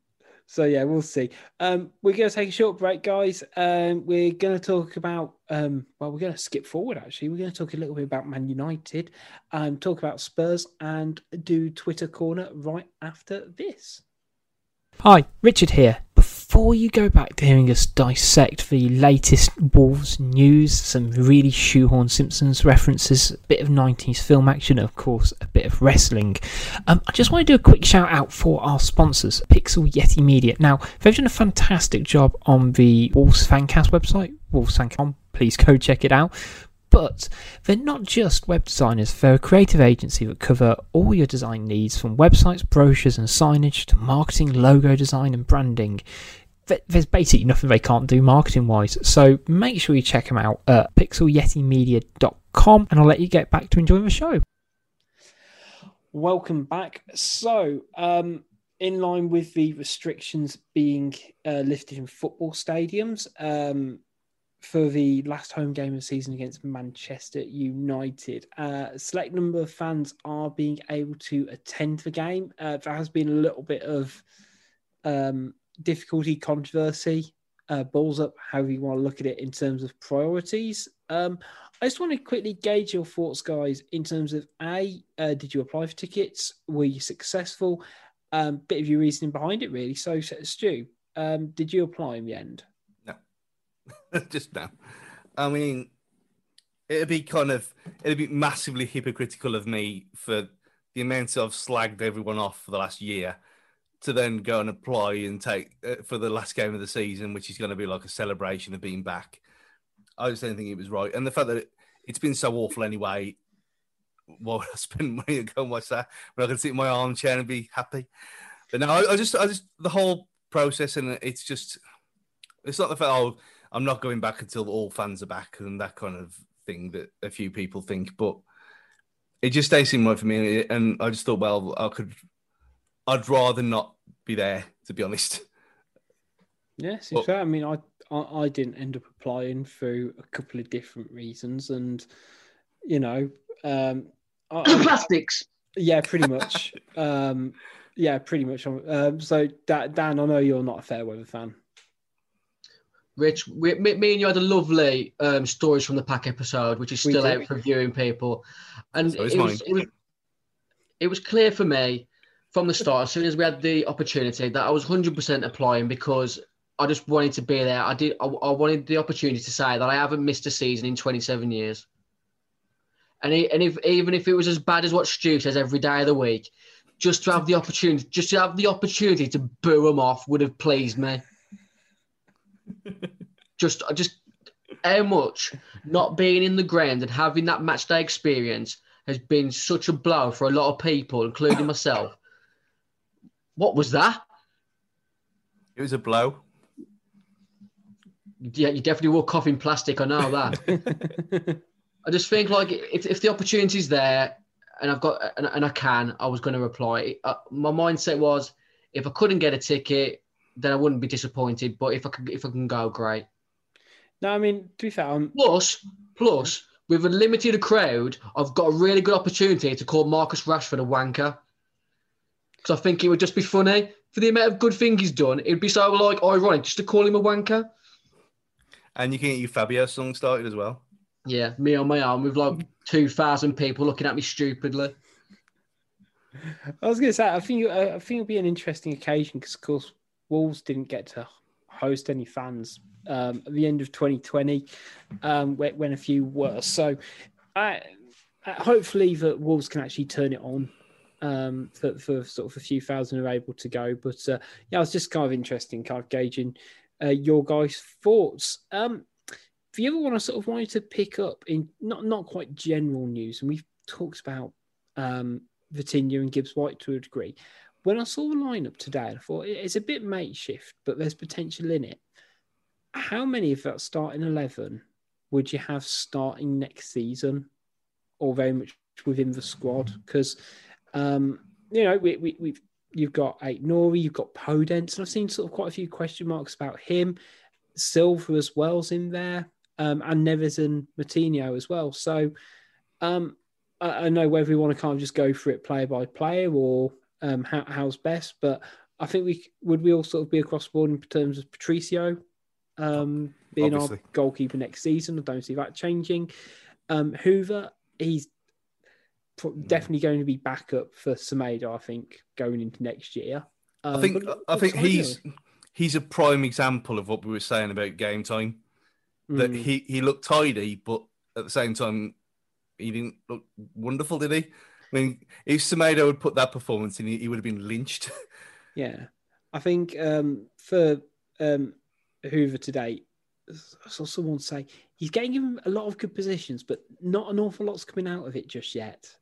so yeah, we'll see. Um, we're going to take a short break, guys. Um, we're going to talk about. Um, well, we're going to skip forward. Actually, we're going to talk a little bit about Man United, um, talk about Spurs, and do Twitter corner right after this. Hi, Richard here. Before you go back to hearing us dissect the latest Wolves news, some really shoehorn Simpsons references, a bit of 90s film action, of course, a bit of wrestling, um, I just want to do a quick shout out for our sponsors, Pixel Yeti Media. Now, they've done a fantastic job on the Wolves Fancast website, wolvesfancast.com. Please go check it out. But they're not just web designers, they're a creative agency that cover all your design needs from websites, brochures, and signage to marketing, logo design, and branding. Th- There's basically nothing they can't do marketing wise. So make sure you check them out at pixelyetimedia.com and I'll let you get back to enjoying the show. Welcome back. So, um, in line with the restrictions being uh, lifted in football stadiums, um, for the last home game of the season against Manchester United. Uh, a select number of fans are being able to attend the game. Uh, there has been a little bit of um, difficulty, controversy, uh, balls up, however you want to look at it in terms of priorities. Um, I just want to quickly gauge your thoughts, guys, in terms of A, uh, did you apply for tickets? Were you successful? Um, bit of your reasoning behind it, really. So, Stu, um, did you apply in the end? No, just now. I mean, it'd be kind of it'd be massively hypocritical of me for the amount I've slagged everyone off for the last year to then go and apply and take uh, for the last game of the season, which is going to be like a celebration of being back. I just don't think it was right, and the fact that it, it's been so awful anyway. Why would I spend money and go and watch that when I can sit in my armchair and be happy? But no, I, I just, I just the whole process, and it's just, it's not the fact. Oh, I'm not going back until all fans are back and that kind of thing that a few people think. But it just doesn't seem right for me. And I just thought, well, I could, I'd rather not be there, to be honest. Yes, Well- it's fair. I mean, I, I I didn't end up applying through a couple of different reasons, and you know, um, I, I- plastics. yeah, pretty much, um, yeah, pretty much. Um, so Da- Dan, I know you're not a fair weather fan. Rich, we, me, me and you had a lovely um, stories from the pack episode, which is still out for viewing people, and So it was, it was it was clear for me from the start, as soon as we had the opportunity, that I was hundred percent applying because I just wanted to be there. I did. I, I wanted the opportunity to say that I haven't missed a season in twenty seven years, and e- and if even if it was as bad as what Stu says every day of the week, just to have the opportunity, just to have the opportunity to boo them off would have pleased me. just, just how much not being in the ground and having that match day experience has been such a blow for a lot of people, including myself. What was that? It was a blow. Yeah, you definitely wore coughing plastic. I know that. I just think like if, if the opportunity's there and I've got and, and I can, I was going to reply. Uh, my mindset was if I couldn't get a ticket, then I wouldn't be disappointed. But if I can, if I can go, great. no, I mean, to be fair, I'm, Plus, plus with a limited crowd, I've got a really good opportunity to call Marcus Rashford a wanker. Because I think it would just be funny. for the amount of good thing he's done, it'd be so like ironic just to call him a wanker. And you can get your Fabio song started as well. Yeah, me on my arm with like two thousand people looking at me stupidly. I was going to say, I think uh, I think it'll be an interesting occasion because, of course, Wolves didn't get to host any fans um, at the end of 2020 um, when, when, a few were. So, I, hopefully, that Wolves can actually turn it on um, for, for, sort of a few thousand are able to go. But uh, yeah, it's just kind of interesting, kind of gauging uh, your guys' thoughts. Um, you ever want to sort of wanted to pick up in not not quite general news, and we've talked about um, and Gibbs White to a degree. When I saw the lineup today, I thought it's a bit makeshift, but there's potential in it. How many of that starting eleven would you have starting next season, or very much within the squad? Because um, you know we, we, we've you've got Aït-Nouri, you've got Podence, and I've seen sort of quite a few question marks about him. Silva as well's in there, um, and Neves and Moutinho as well. So um, I, I know whether we want to kind of just go for it player by player or um, how, how's best, but I think we would we all sort of be across the board in terms of Patricio um, being Obviously. our goalkeeper next season. I don't see that changing. Um, Hoever, he's. Definitely going to be backup for Semedo. I think going into next year. Um, I think I think he's he's a prime example of what we were saying about game time. That mm. he he looked tidy, but at the same time he didn't look wonderful, did he? I mean, if Semedo had put that performance in, he would have been lynched. yeah, I think um, for um, Hoever today, I saw someone say he's getting him a lot of good positions, but not an awful lot's coming out of it just yet.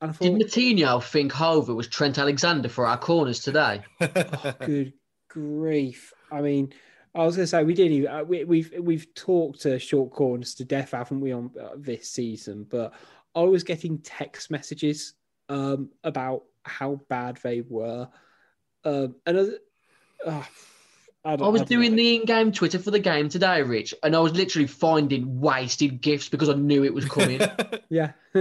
And I thought, Did Moutinho think Hoever was Trent Alexander for our corners today? oh, good grief! I mean, I was going to say we did. Uh, we, we've we've talked to short corners to death, haven't we, on uh, this season? But I was getting text messages um, about how bad they were, um, and uh, I, I, was I doing know. the in-game Twitter for the game today, Rich, and I was literally finding wasted gifts because I knew it was coming. yeah.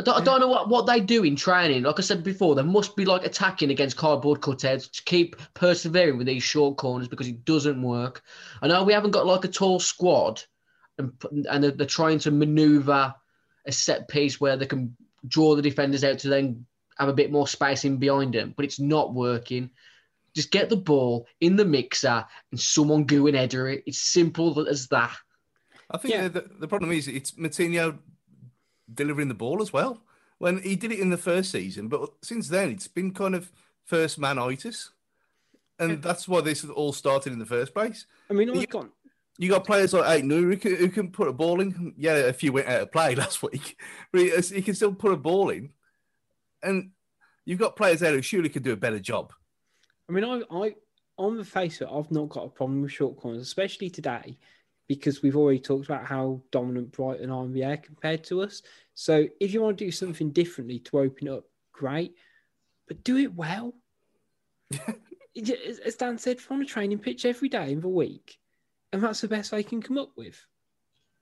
I don't, I don't, know what, what they do in training. Like I said before, they must be like attacking against cardboard cutouts to keep persevering with these short corners because it doesn't work. I know we haven't got like a tall squad, and and they're, they're trying to maneuver a set piece where they can draw the defenders out to then have a bit more space in behind them, but it's not working. Just get the ball in the mixer and someone go and header it. It's simple as that. I think yeah. the, the problem is it's Moutinho delivering the ball as well. When he did it in the first season, but since then it's been kind of first man itis, and that's why this all started in the first place. I mean, you, got you got players like Aït who can, who can put a ball in. Yeah, a few went out of play last week, but he, he can still put a ball in, and you've got players there who surely could do a better job. I mean, I, I on the face of it, I've not got a problem with short corners, especially today because we've already talked about how dominant Brighton are in the air compared to us. So if you want to do something differently to open up, great, but do it well. As Dan said, on a training pitch every day in the week, and that's the best they can come up with.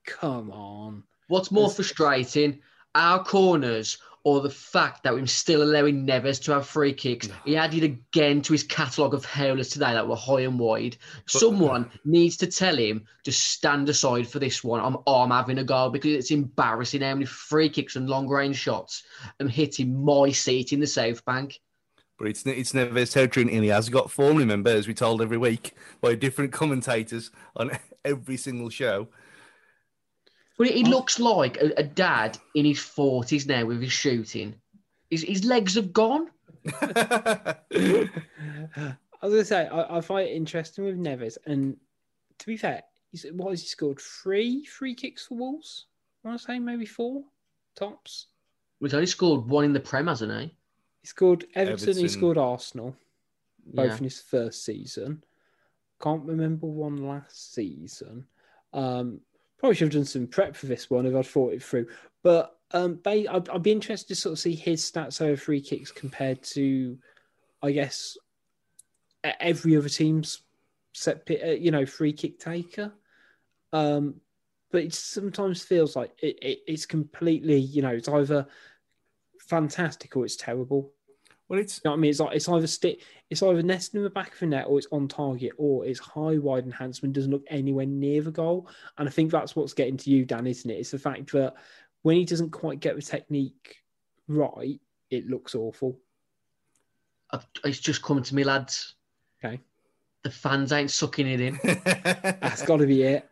Come on. What's more frustrating? Our corners or the fact that we're still allowing Neves to have free kicks. He added again to his catalogue of howlers today that were high and wide. But, Someone needs to tell him to stand aside for this one. I'm, oh, I'm having a go because it's embarrassing how many free kicks and long range shots I'm hitting my seat in the South Bank. But it's it's Neves territory and he has got form, remember, as we told every week by different commentators on every single show. But he looks like a, a, dad in his forties now with his shooting. His, his legs have gone. I was gonna say I, I, find it interesting with Neves, and to be fair, he's, what has he scored? Three free kicks for Wolves. I want to say maybe four tops. He's only scored one in the Prem, hasn't he? He scored Everton. Everton. He scored Arsenal, both yeah. in his first season. Can't remember one last season. Um, Probably should have done some prep for this one if I'd thought it through. But um, I'd, I'd be interested to sort of see his stats over free kicks compared to, I guess, every other team's set, uh, you know, free kick taker. Um, but it sometimes feels like it, it, it's completely, you know, it's either fantastic or it's terrible. Well, it's You know I mean? It's like it's either stick, it's either nesting in the back of the net, or it's on target, or it's high wide enhancement doesn't look anywhere near the goal. And I think that's what's getting to you, Dan, isn't it? It's the fact that when he doesn't quite get the technique right, it looks awful. I've, it's just coming to me, lads. Okay. The fans ain't sucking it in. That's got to be it.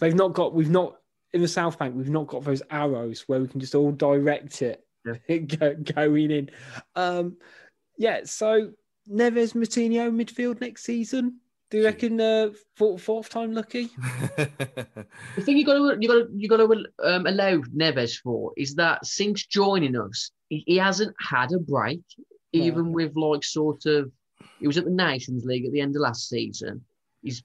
They've not got. We've not in the South Bank. We've not got those arrows where we can just all direct it go, going in. Um, yeah. So Neves, Moutinho midfield next season. Do you reckon uh, fourth, fourth time lucky? The thing you got to you got to you got to um, allow Neves for is that since joining us, he, he hasn't had a break, No. even with like sort of. He was at the Nations League at the end of last season. He's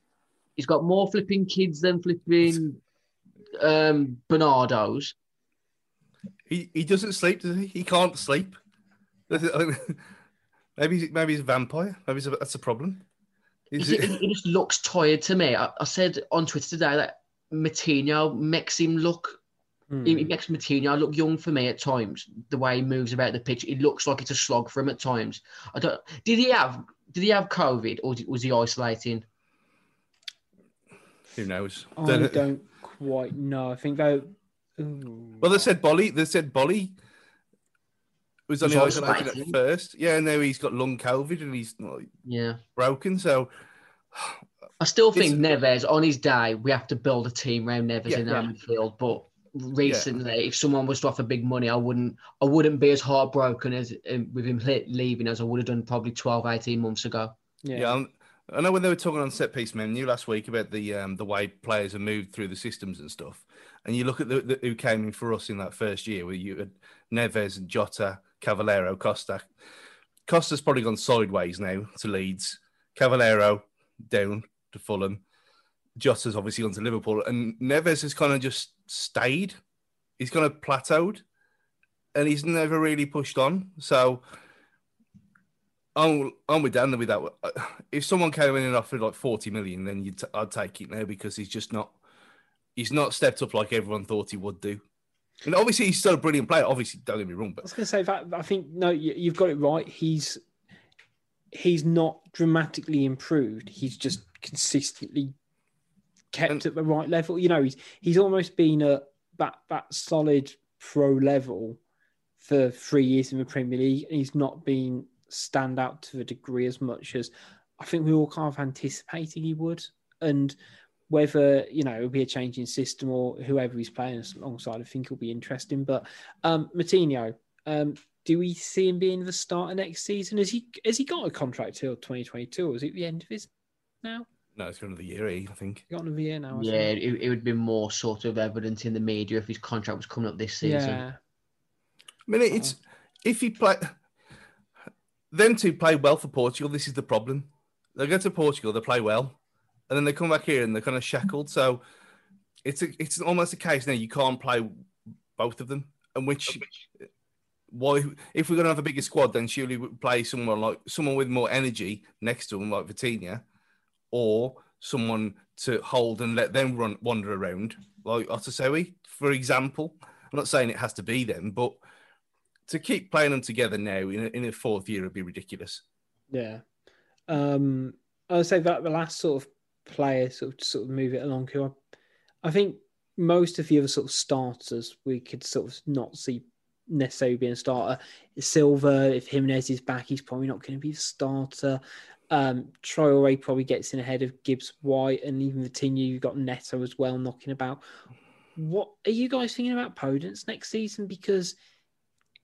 he's got more flipping kids than flipping um, Barnardo's. He he doesn't sleep, does he? He can't sleep. maybe he's- maybe he's a vampire. Maybe a, that's a problem. He, Is he, it- he just looks tired to me. I, I said on Twitter today that Moutinho makes him look. Hmm. He, he makes Moutinho look young for me at times. The way he moves about the pitch, it looks like it's a slog for him at times. I don't. Did he have? Did he have COVID or did- was he isolating? Who knows? I Don't- don't quite know. I think they. Ooh. Well, they said Boly. They said Boly was only Was isolated at first. Yeah, and now he's got lung COVID and he's like, Yeah. broken. So I still think It's- Neves on his day, we have to build a team around Neves Yeah, in our yeah. midfield. But recently, if someone was to offer big money, I wouldn't. I wouldn't be as heartbroken as um, with him le- leaving as I would have done probably 12, 18 months ago. yeah. yeah, I'm- I know when they were talking on set piece menu last week about the um, the way players are moved through the systems and stuff, and you look at the, the who came in for us in that first year, where you had Neves and Jota, Cavaleiro, Costa. Costa's probably gone sideways now to Leeds. Cavaleiro down to Fulham. Jota's obviously gone to Liverpool, and Neves has kind of just stayed. He's kind of plateaued, and he's never really pushed on. So I'm, I'm with Dan with that. If someone came in and offered like 40 million, then t- I'd take it now because he's just not he's not stepped up like everyone thought he would do. And obviously he's still a brilliant player. Obviously, don't get me wrong, but I was going to say that I think no, you, you've got it right. He's he's not dramatically improved. He's just consistently kept And- at the right level. You know, he's he's almost been at that that solid pro level for three years in the Premier League, and he's not been stand out to the degree as much as I think we all kind of anticipated he would. And whether you know it'll be a change in system or whoever he's playing alongside, I think it'll be interesting. But um, Moutinho, um, do we see him being the starter next season? Has he has he got a contract till 2022, or is it the end of his now? no, it's another year, eh, I think. Got another year now. Yeah, hasn't it, it would be more sort of evident in the media if his contract was coming up this season. Yeah, I mean, it's if he play them two play well for Portugal. This is the problem. They go to Portugal, they play well, and then they come back here and they're kind of shackled. So it's a, it's almost a case now you can't play both of them. And which why if we're gonna have a bigger squad, then surely we play someone like someone with more energy next to them, like Vitinha, or someone to hold and let them run wander around, like Otasowie, for example. I'm not saying it has to be them, but to keep playing them together now in a, in a fourth year would be ridiculous. yeah. Um, I would say that the last sort of player sort of sort of move it along. Who I, I think most of the other sort of starters we could sort of not see necessarily being a starter. Silva, if Jimenez is back, he's probably not going to be the starter. Um, Traore probably gets in ahead of Gibbs White and even Vitinha. You've got Neto as well knocking about. What are you guys thinking about Podence next season? Because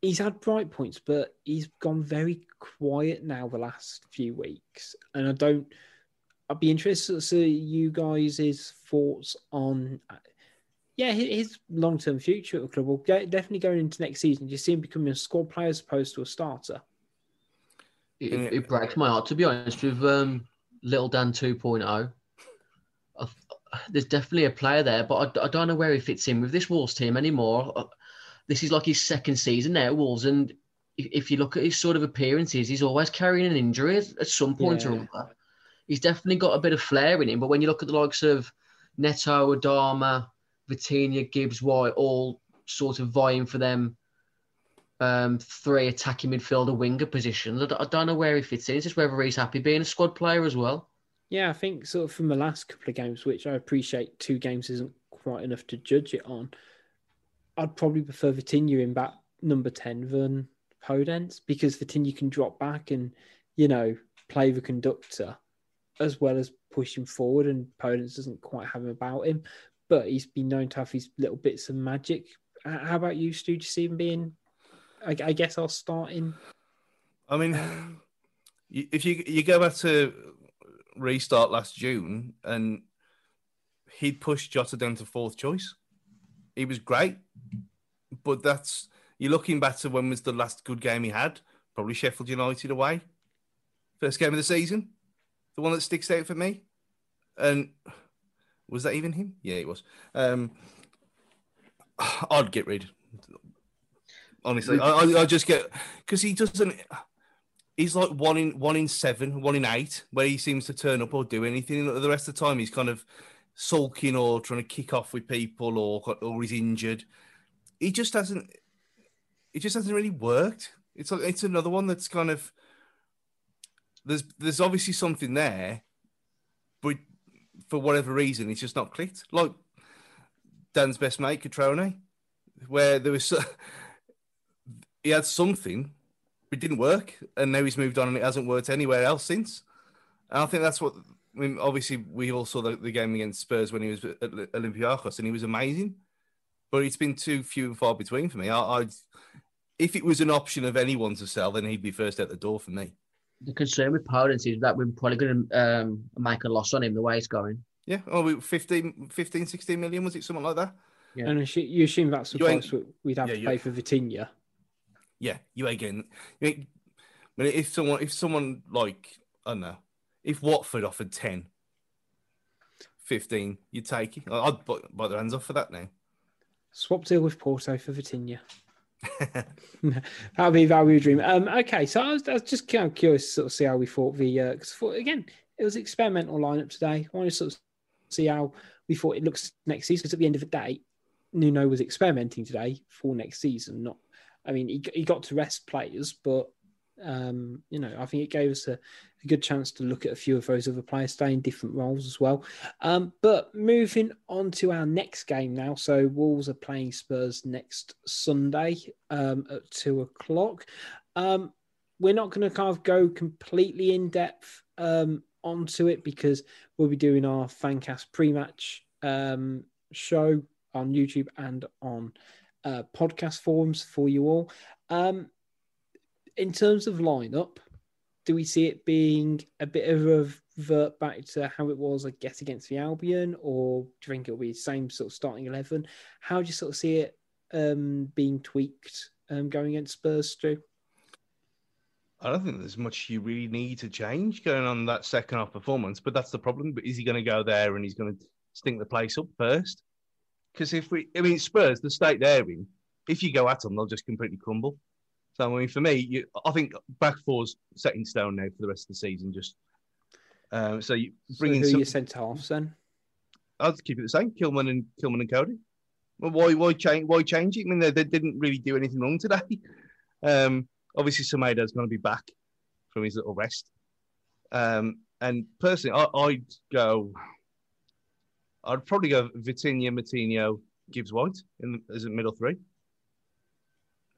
he's had bright points, but he's gone very quiet now the last few weeks. And I don't, I'd be interested to see you guys' thoughts on, yeah, his, long term future at the club. Well, get, definitely going into next season, do you see him becoming a squad player as opposed to a starter? It, it breaks my heart to be honest with um, Little Dan 2.0. I- There's definitely a player there, but I, I don't know where he fits in with this Wolves team anymore. Uh, This is like his second season now, at Wolves, and if, if you look at his sort of appearances, he's always carrying an injury at, some point or Yeah. He's definitely got a bit of flair in him, but when you look at the likes of Neto, Adama, Vitinha, Gibbs, White, all sort of vying for them um, three attacking midfielder winger positions. I, don't know where he fits in. It's just whether he's happy being a squad player as well. Yeah, I think sort of from the last couple of games, which I appreciate two games isn't quite enough to judge it on. I'd probably prefer Vitinha in back number 10 than Podence because Vitinha can drop back and, you know, play the conductor as well as pushing forward, and Podence doesn't quite have him about him. But he's been known to have his little bits of magic. How about you, Stu? Do you see him being? I, I guess I'll start in. I mean, if you you go back to restart last June and he'd pushed Jota down to fourth choice. He was great, but that's you're looking back to when was the last good game he had? Probably Sheffield United away, first game of the season, the one that sticks out for me. And was that even him? Yeah, it was. Um, I'd get rid. Honestly, I, I, just get because he doesn't. He's like one in one in seven, one in eight, where he seems to turn up or do anything. The rest of the time, he's kind of sulking or trying to kick off with people, or or he's injured. He just hasn't. It just hasn't really worked. It's like it's another one that's kind of. There's there's obviously something there, but for whatever reason, it's just not clicked. Like Dan's best mate, Cutrone, where there was he had something, but it didn't work, and now he's moved on and it hasn't worked anywhere else since. And I think that's what. I mean, obviously, we all saw the, the game against Spurs when he was at Olympiacos, and he was amazing. But it's been too few and far between for me. I, I'd, if it was an option of anyone to sell, then he'd be first out the door for me. The concern with Podence is that we're probably going to um, make a loss on him the way it's going. Yeah, oh, 15, 15, 16 million, was it something like that? Yeah. And you assume that's the price we- we'd have yeah, to pay for Vitinha. Yeah, you ain't getting. You ain't, I mean, if someone, if someone like I don't know, if Watford offered 10, 15, you'd take it. I'd buy, buy their hands off for that now. Swap deal with Porto for Vitinha. That'll be value dream. Um, okay, so I was, I was just kind of curious to sort of see how we thought the because again it was experimental lineup today. I want to sort of see how we thought it looks next season. Because at the end of the day, Nuno was experimenting today for next season. Not, I mean, he, he got to rest players, but um, you know, I think it gave us a, a good chance to look at a few of those other players stay in different roles as well. Um, but moving on to our next game now. So Wolves are playing Spurs next Sunday um, at two o'clock. Um, we're not going to kind of go completely in depth um, onto it because we'll be doing our Fancast pre-match um, show on YouTube and on uh, podcast forums for you all. Um, in terms of lineup, do we see it being a bit of a revert back to how it was, I guess, against the Albion, or do you think it'll be the same sort of starting eleven? How do you sort of see it um, being tweaked um, going against Spurs, Stu? I don't think there's much you really need to change going on that second half performance, but that's the problem. But is he going to go there and he's going to stink the place up first? Because if we, I mean, Spurs, the state they're in, if you go at them, they'll just completely crumble. So I mean, for me, you, I think back four's set in stone now for the rest of the season. Just um, so you bring so in who some. your centre halves then? I'd keep it the same. Kilman and Kilman and Coady. Well, why why change why change it? I mean, they, they didn't really do anything wrong today. Um, obviously, Semedo's going to be back from his little rest. Um, and personally, I, I'd go. I'd probably go Vitinha, Moutinho, Gibbs White in as a middle three,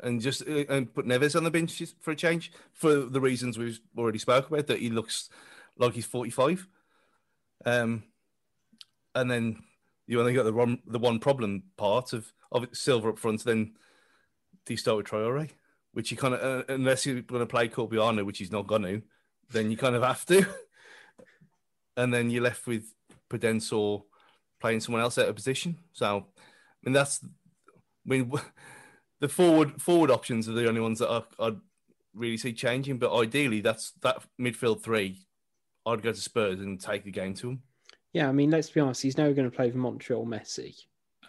and just uh, and put Neves on the bench for a change for the reasons we've already spoke about. That he looks like he's forty five. Um, and then you only got the one the one problem part of of Silva up front. Then do you start with Traore, which you kind of uh, unless you're going to play Corbiano, which he's not going to, then you kind of have to. and then you're left with Podence playing someone else out of position. So, I mean, that's I mean the forward forward options are the only ones that I, I'd really see changing. But ideally, that's that midfield three. I'd go to Spurs and take the game to them. Yeah, I mean, let's be honest, he's never going to play for Montreal Messi.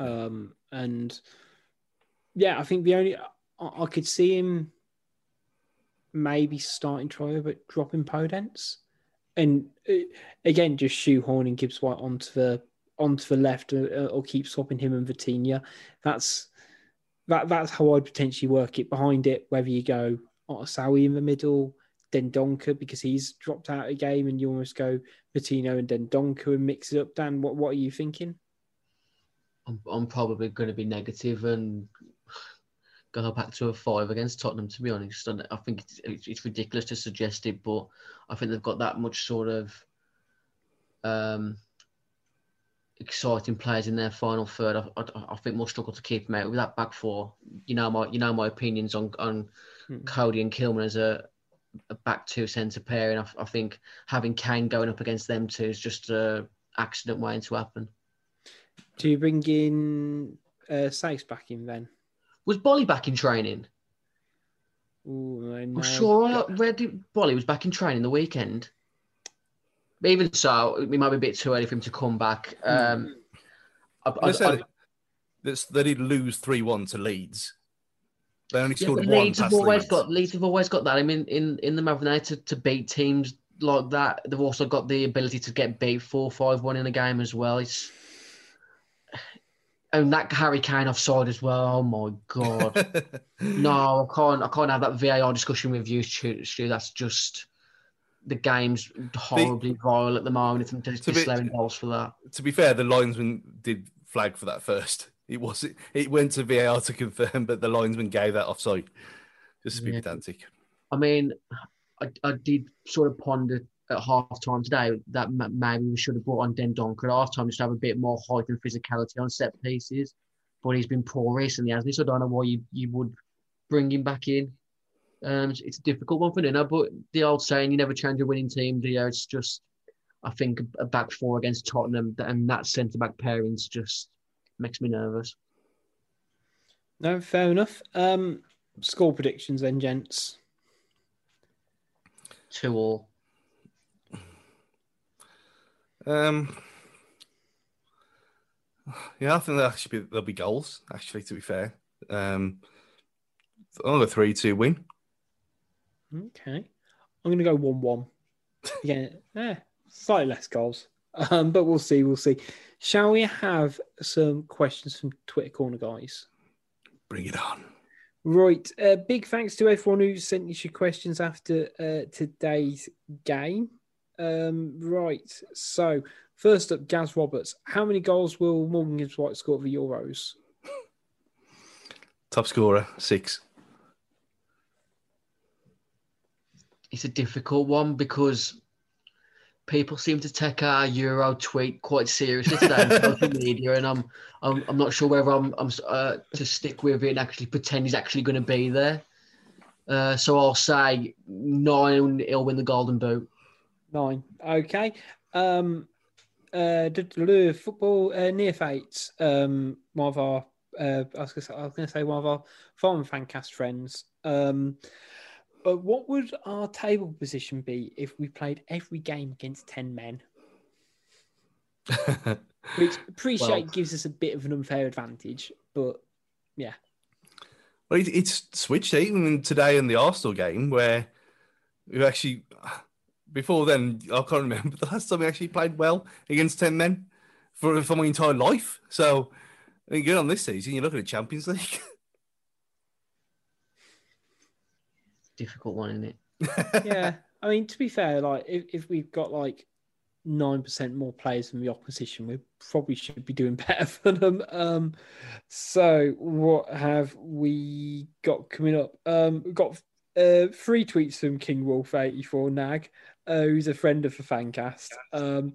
Um, and yeah, I think the only I, I could see him maybe starting Traore, but dropping Podence. And uh, again, just shoehorning Gibbs White onto the onto the left uh, or keep swapping him and Vitinha. That's that that's how I'd potentially work it behind it. Whether you go Otasowie in the middle, Dendoncker because he's dropped out of the game, and you almost go Patino and Dendoncker and mix it up. Dan, what what are you thinking? I'm, I'm probably going to be negative and go back to a five against Tottenham. To be honest, and I think it's, it's, it's ridiculous to suggest it, but I think they've got that much sort of um, exciting players in their final third. I, I, I think we'll struggle to keep them out with that back four. You know my you know my opinions on on Hmm. Coady and Kilman as a, a back two centre pair, and I, I think having Kane going up against them two is just a accident waiting to happen. Do you bring in uh, Saïss back in then? Was Boly back in training? Ooh, I I'm sure I read. Boly was back in training the weekend. But even so, it might be a bit too early for him to come back. Um, I, I, They said I- they did lose 3 1 to Leeds. They only scored but one Leeds have always got Leeds have always got that. I mean, in in the Maverick to, to beat teams like that, they've also got the ability to get beat four five one in a game as well. It's and that Harry Kane offside as well. Oh my god. No, I can't. I can't have that VAR discussion with you. Stu. That's just the game's horribly vile at the moment. If I'm just bit- goals for that. to be fair, the linesman did flag for that first. It was it went to VAR to confirm, but the linesman gave that offside. Just to be Yeah. pedantic. I mean, I, I did sort of ponder at half time today that m- maybe we should have brought on Dendoncker at half time just to have a bit more height and physicality on set pieces. But he's been poor recently, hasn't he? So I don't know why you, you would bring him back in. Um, it's, it's a difficult one for Nuno, but the old saying, you never change a winning team, do you? It's just, I think, a back four against Tottenham and that centre back pairings just makes me nervous. No, fair enough. Um, score predictions then, gents. Two all. Um, yeah, I think there'll actually be, there'll be goals. Actually, to be fair, um, I'll three two win. Okay. I'm going to go 1 1. Again, eh, slightly less goals. Um, but we'll see. We'll see. Shall we have some questions from Twitter Corner, guys? Bring it on. Right. Uh, big thanks to everyone who sent us your questions after uh, today's game. Um, right. So, first up, Gaz Roberts. How many goals will Morgan Gibbs-White score for Euros? Top scorer six. It's a difficult one because people seem to take our Euro tweet quite seriously today on social media, and I'm I'm, I'm not sure whether I'm I'm uh, to stick with it and actually pretend he's actually going to be there. Uh, so I'll say nine. He'll win the Golden Boot. Nine. Okay. Um, uh, football uh, near fates. Um, one of our, uh, I was going to say, I was going to say one of our foreign fancast friends. Um, but what would our table position be if we played every game against ten men? Which appreciate Well- gives us a bit of an unfair advantage, but yeah, Well, it, it's switched even today in the Arsenal game where we've actually before then I can't remember the last time we actually played well against ten men for for my entire life. So I mean, good on this season. You look at the Champions League. Difficult one, isn't it? yeah. I mean, to be fair, like if, if we've got like nine percent more players than the opposition, we probably should be doing better for them. Um, so what have we got coming up? Um, we've got uh, three tweets from King Wolf eighty four Nag, uh, who's a friend of the Fancast. Um,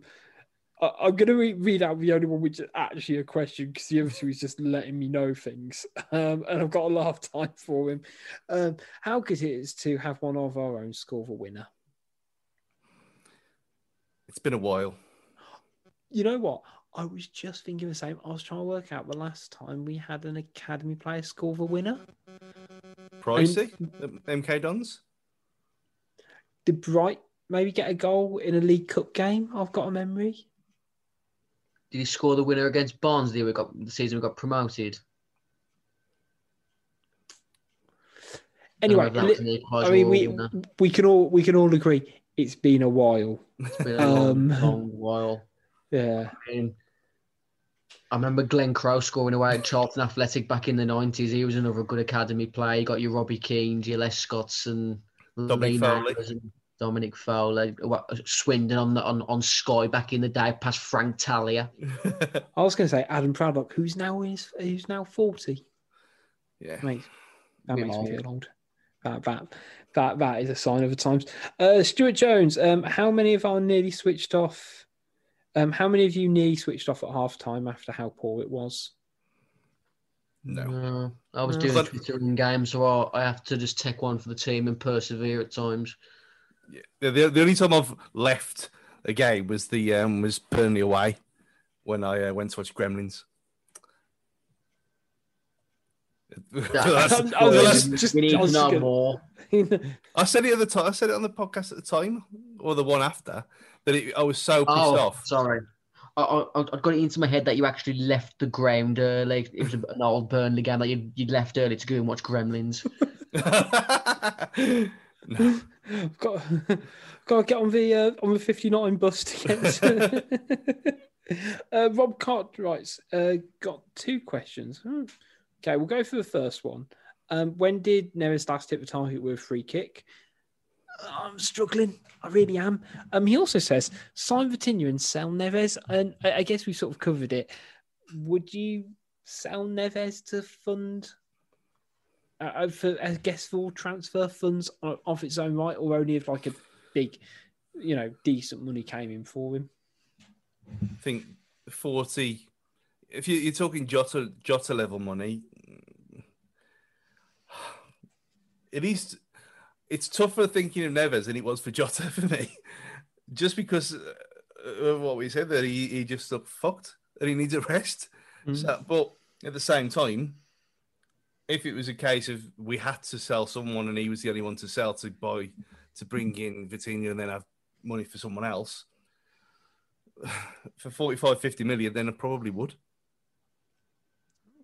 I, I'm going to re- read out the only one which is actually a question because the other two is just letting me know things, um, and I've got a lot of time for him. Um, how good it is to have one of our own score the winner. it's been a while. You know what? I was just thinking the same. I was trying to work out the last time we had an academy player score the winner. Pricey, MK Dons. Did Bright maybe get a goal in a League Cup game? I've got a memory. Did he score the winner against Barnsley? We got the season we got promoted. Anyway, Don't know if that was li- I mean, we winner. we can all we can all agree it's been a while. It's been a long, um, long while. Yeah. I mean, I remember Glenn Crowe scoring away at Charlton Athletic back in the 90s. He was another good academy player. You got your Robbie Keane, your Les Scotts, and Dominic Lee Foley. And Dominic Fowler. What- Swindon on, the, on on Sky back in the day, past Frank Talia. I was going to say Adam Proudlock, who's now is who's now forty. yeah. Mate, that Bit makes me feel old. That that that that is a sign of the times. Uh, Stuart Jones, um, how many of our nearly switched off? Um, how many of you nearly switched off at half time after how poor it was? No. No, I was No. doing But- Twitter in game, so I, I have to just take one for the team and persevere at times. Yeah. The, the, the only time I've left a game was the um, was Burnley away when I uh, went to watch Gremlins. I'm- I was well, just- that's- just- we need to know more. I said it at the time. I said it on the podcast at the time, or the one after, that it, I was so pissed Oh, off. sorry. I, I, I got it into my head that you actually left the ground early. It was an old Burnley game that you you left early to go and watch Gremlins. no. I've got got to get on the uh, on the fifty nine bus to get. To... uh, Rob Cott writes, uh, got two questions. Hmm. Okay, we'll go for the first one. Um, when did Neves last hit the target with a free kick? I'm struggling. I really am. Um, he also says sign Vitinha and sell Neves, and I, I guess we sort of covered it. Would you sell Neves to fund uh, for I guess for transfer funds o- of its own right, or only if like a big, you know, decent money came in for him. I think 40. If you, you're talking Jota, Jota level money, at least It's tougher thinking of Neves than it was for Jota for me, just because uh, of what we said that he, he just looked fucked and he needs a rest. Mm. So, but at the same time, if it was a case of we had to sell someone and he was the only one to sell to buy to bring in Vitinha and then have money for someone else for 45 50 million then I probably would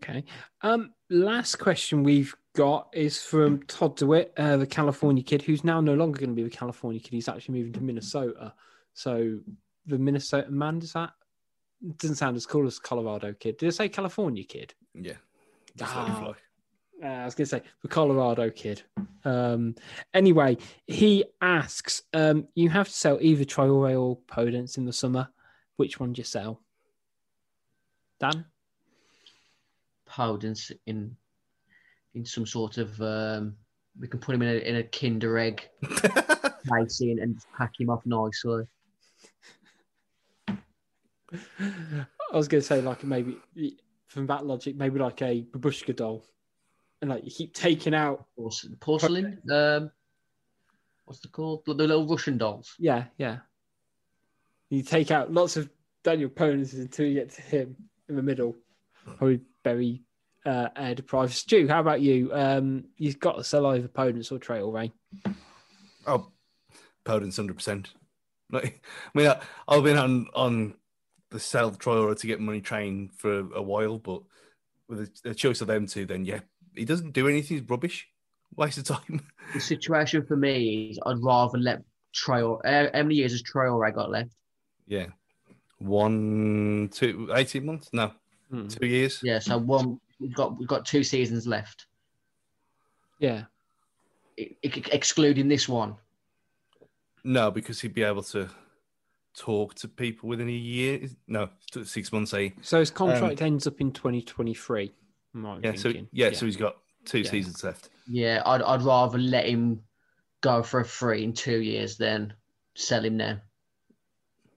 Okay. Um, last question we've got is from Todd DeWitt, uh, the California kid, who's now no longer going to be the California kid. He's actually moving to Minnesota. So the Minnesota man does that doesn't sound as cool as Colorado kid. Did I say California kid? yeah just let it Ah. Fly. Uh, I was going to say the Colorado kid. Um, anyway, he asks, um, you have to sell either Traore or Podence in the summer. Which one do you sell? Dan? Podence in in some sort of um, we can put him in a in a Kinder egg casing and pack him off nicely. I was going to say, like, maybe from that logic, maybe like a babushka doll. And like you keep taking out, Porce- Porcelain. Um, what's it called? The, the little Russian dolls. yeah, yeah. You take out lots of Daniel Podences until you get to him in the middle. Probably very uh, air deprived. Stu, how about you? Um, you've got to sell either Podence or Traore. oh Podence 100% like I mean I, I've been on on the sell Traore to get money train for a while but with a, a choice of them two then yeah he doesn't do anything he's rubbish waste of time The situation for me is I'd rather let Trail. Uh, how many years has I got left? yeah one two 18 months no Hmm. two years Yeah, so one we've got we've got two seasons left, Yeah. I- I- excluding this one. No, because he'd be able to talk to people within a year. No, six months. Eh? So his contract ends up in 2023. am I Yeah. So thinking. yeah, so he's got two Yeah. seasons left. Yeah, I'd I'd rather let him go for a free in two years than sell him now.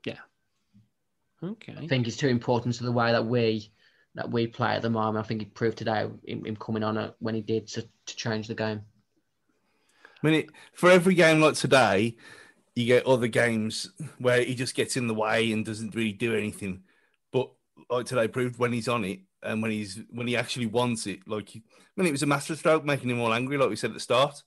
Yeah. Okay. I think it's too important to the way that we that we play at the moment. I think he proved today him, him coming on it when he did to, to change the game. I mean, it, for every game like today, you get other games where he just gets in the way and doesn't really do anything. But like today proved, when he's on it and when he's when he actually wants it, like I mean, it was a masterstroke making him all angry, like we said at the start.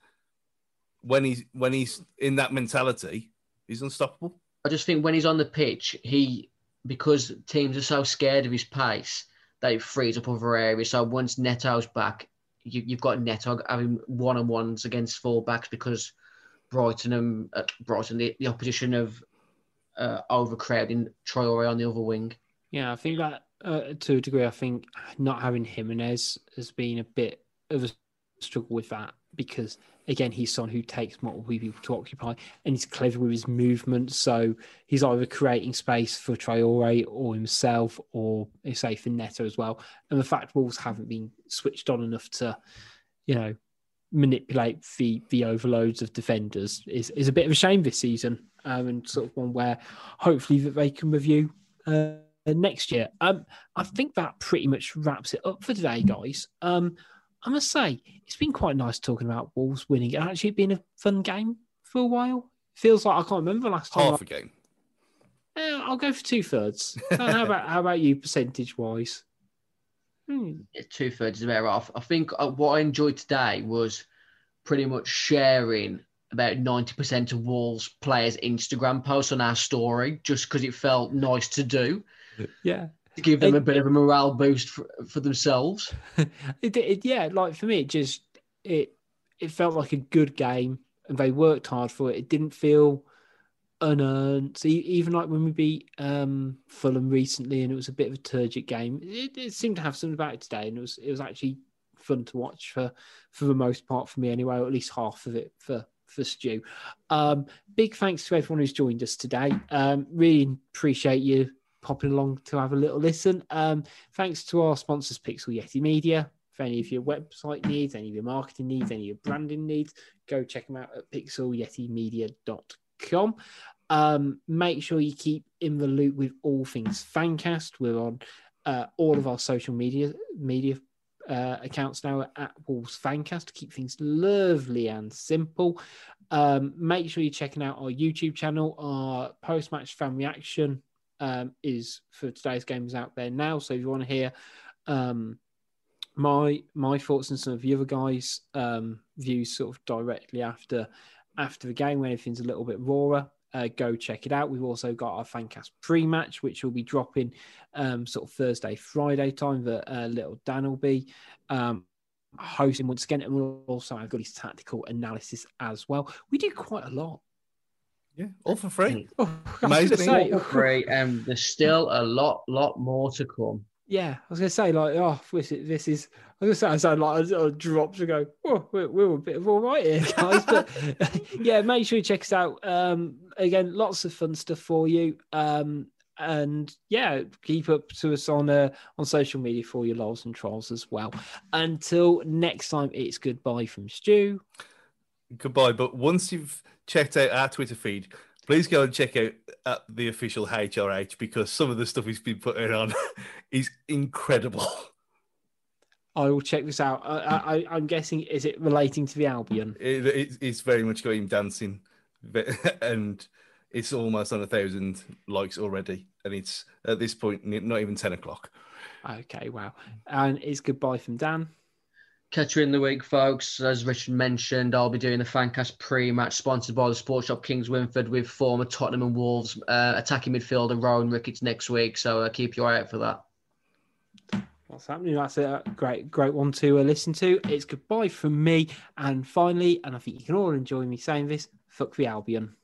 When he's when he's in that mentality, he's unstoppable. I just think when he's on the pitch, he because teams are so scared of his pace it frees up other areas. So once Neto's back, you, you've got Neto having one on ones against fullbacks because Brighton and uh, Brighton the, the opposition of uh, overcrowding Traore on the other wing. Yeah, I think that uh, to a degree. I think not having Jimenez has been a bit of a struggle with that because again he's someone who takes multiple people to occupy and he's clever with his movements. So he's either creating space for Traore or himself or say for Neto as well. And the fact Wolves haven't been switched on enough to, you know, manipulate the the overloads of defenders is, is a bit of a shame this season. Um, and sort of one where hopefully that they can review uh, next year. Um, I think that pretty much wraps it up for today, guys. Um, I must say, it's been quite nice talking about Wolves winning. It actually been a fun game for a while. Feels like I can't remember last time. Half a game. Yeah, I'll go for two thirds. how about how about you, percentage wise? Hmm. Two thirds is better off. I think uh, what I enjoyed today was pretty much sharing about 90% of Wolves players' Instagram posts on our story just because it felt nice to do. Yeah to give them a bit of a morale boost for, for themselves. it, it, yeah, like for me, it just it it felt like a good game, and they worked hard for it. It didn't feel unearned. So even like when we beat um, Fulham recently, and it was a bit of a turgid game, it, it, seemed to have something about it today, and it was it was actually fun to watch for for the most part for me anyway, or at least half of it for for Stu. Um, big thanks to everyone who's joined us today. Um, really appreciate you popping along to have a little listen. Um, thanks to our sponsors, Pixel Yeti Media. For any of your website needs, any of your marketing needs, any of your branding needs, go check them out at pixelyetimedia.com. Um, make sure you keep in the loop with all things Fancast. We're on uh, all of our social media media uh, accounts now at Wolves Fancast to keep things lovely and simple. Um, make sure you're checking out our YouTube channel, our post match fan reaction um, is for today's games out there now. So if you want to hear um, my my thoughts and some of the other guys' um, views, sort of directly after after the game when everything's a little bit rawer, uh, go check it out. We've also got our Fancast pre-match, which will be dropping um, sort of Thursday, Friday time. That uh, little Dan will be um, hosting once again, and we'll also have got his tactical analysis as well. We do quite a lot yeah, all for free. Oh, Amazing. Say, all for free, and there's still a lot, lot more to come. Yeah, I was gonna say like, oh, this is, this is I was gonna say I sound like a drop to go. Oh, we're, we're a bit of all right here, guys. But yeah, make sure you check us out. Um, again, lots of fun stuff for you. Um, and yeah, keep up to us on uh, on social media for your lows and trolls as well. Until next time, it's goodbye from Stu. Goodbye. But once you've checked out our Twitter feed, please go and check out at the official HRH because some of the stuff he's been putting on is incredible. I will check this out. I, am guessing is it relating to the Albion? It, it, it's very much got him dancing, and it's almost on a thousand likes already, and it's at this point not even ten o'clock. Okay, wow. And it's goodbye from Dan. Catch you in the week, folks. As Richard mentioned, I'll be doing the Fancast pre-match sponsored by the Sports Shop Kingswinford with former Tottenham and Wolves uh, attacking midfielder Rohan Ricketts next week. So uh, keep your eye out for that. What's happening? That's a great, great one to uh, listen to. It's goodbye from me. And finally, and I think you can all enjoy me saying this, fuck the Albion.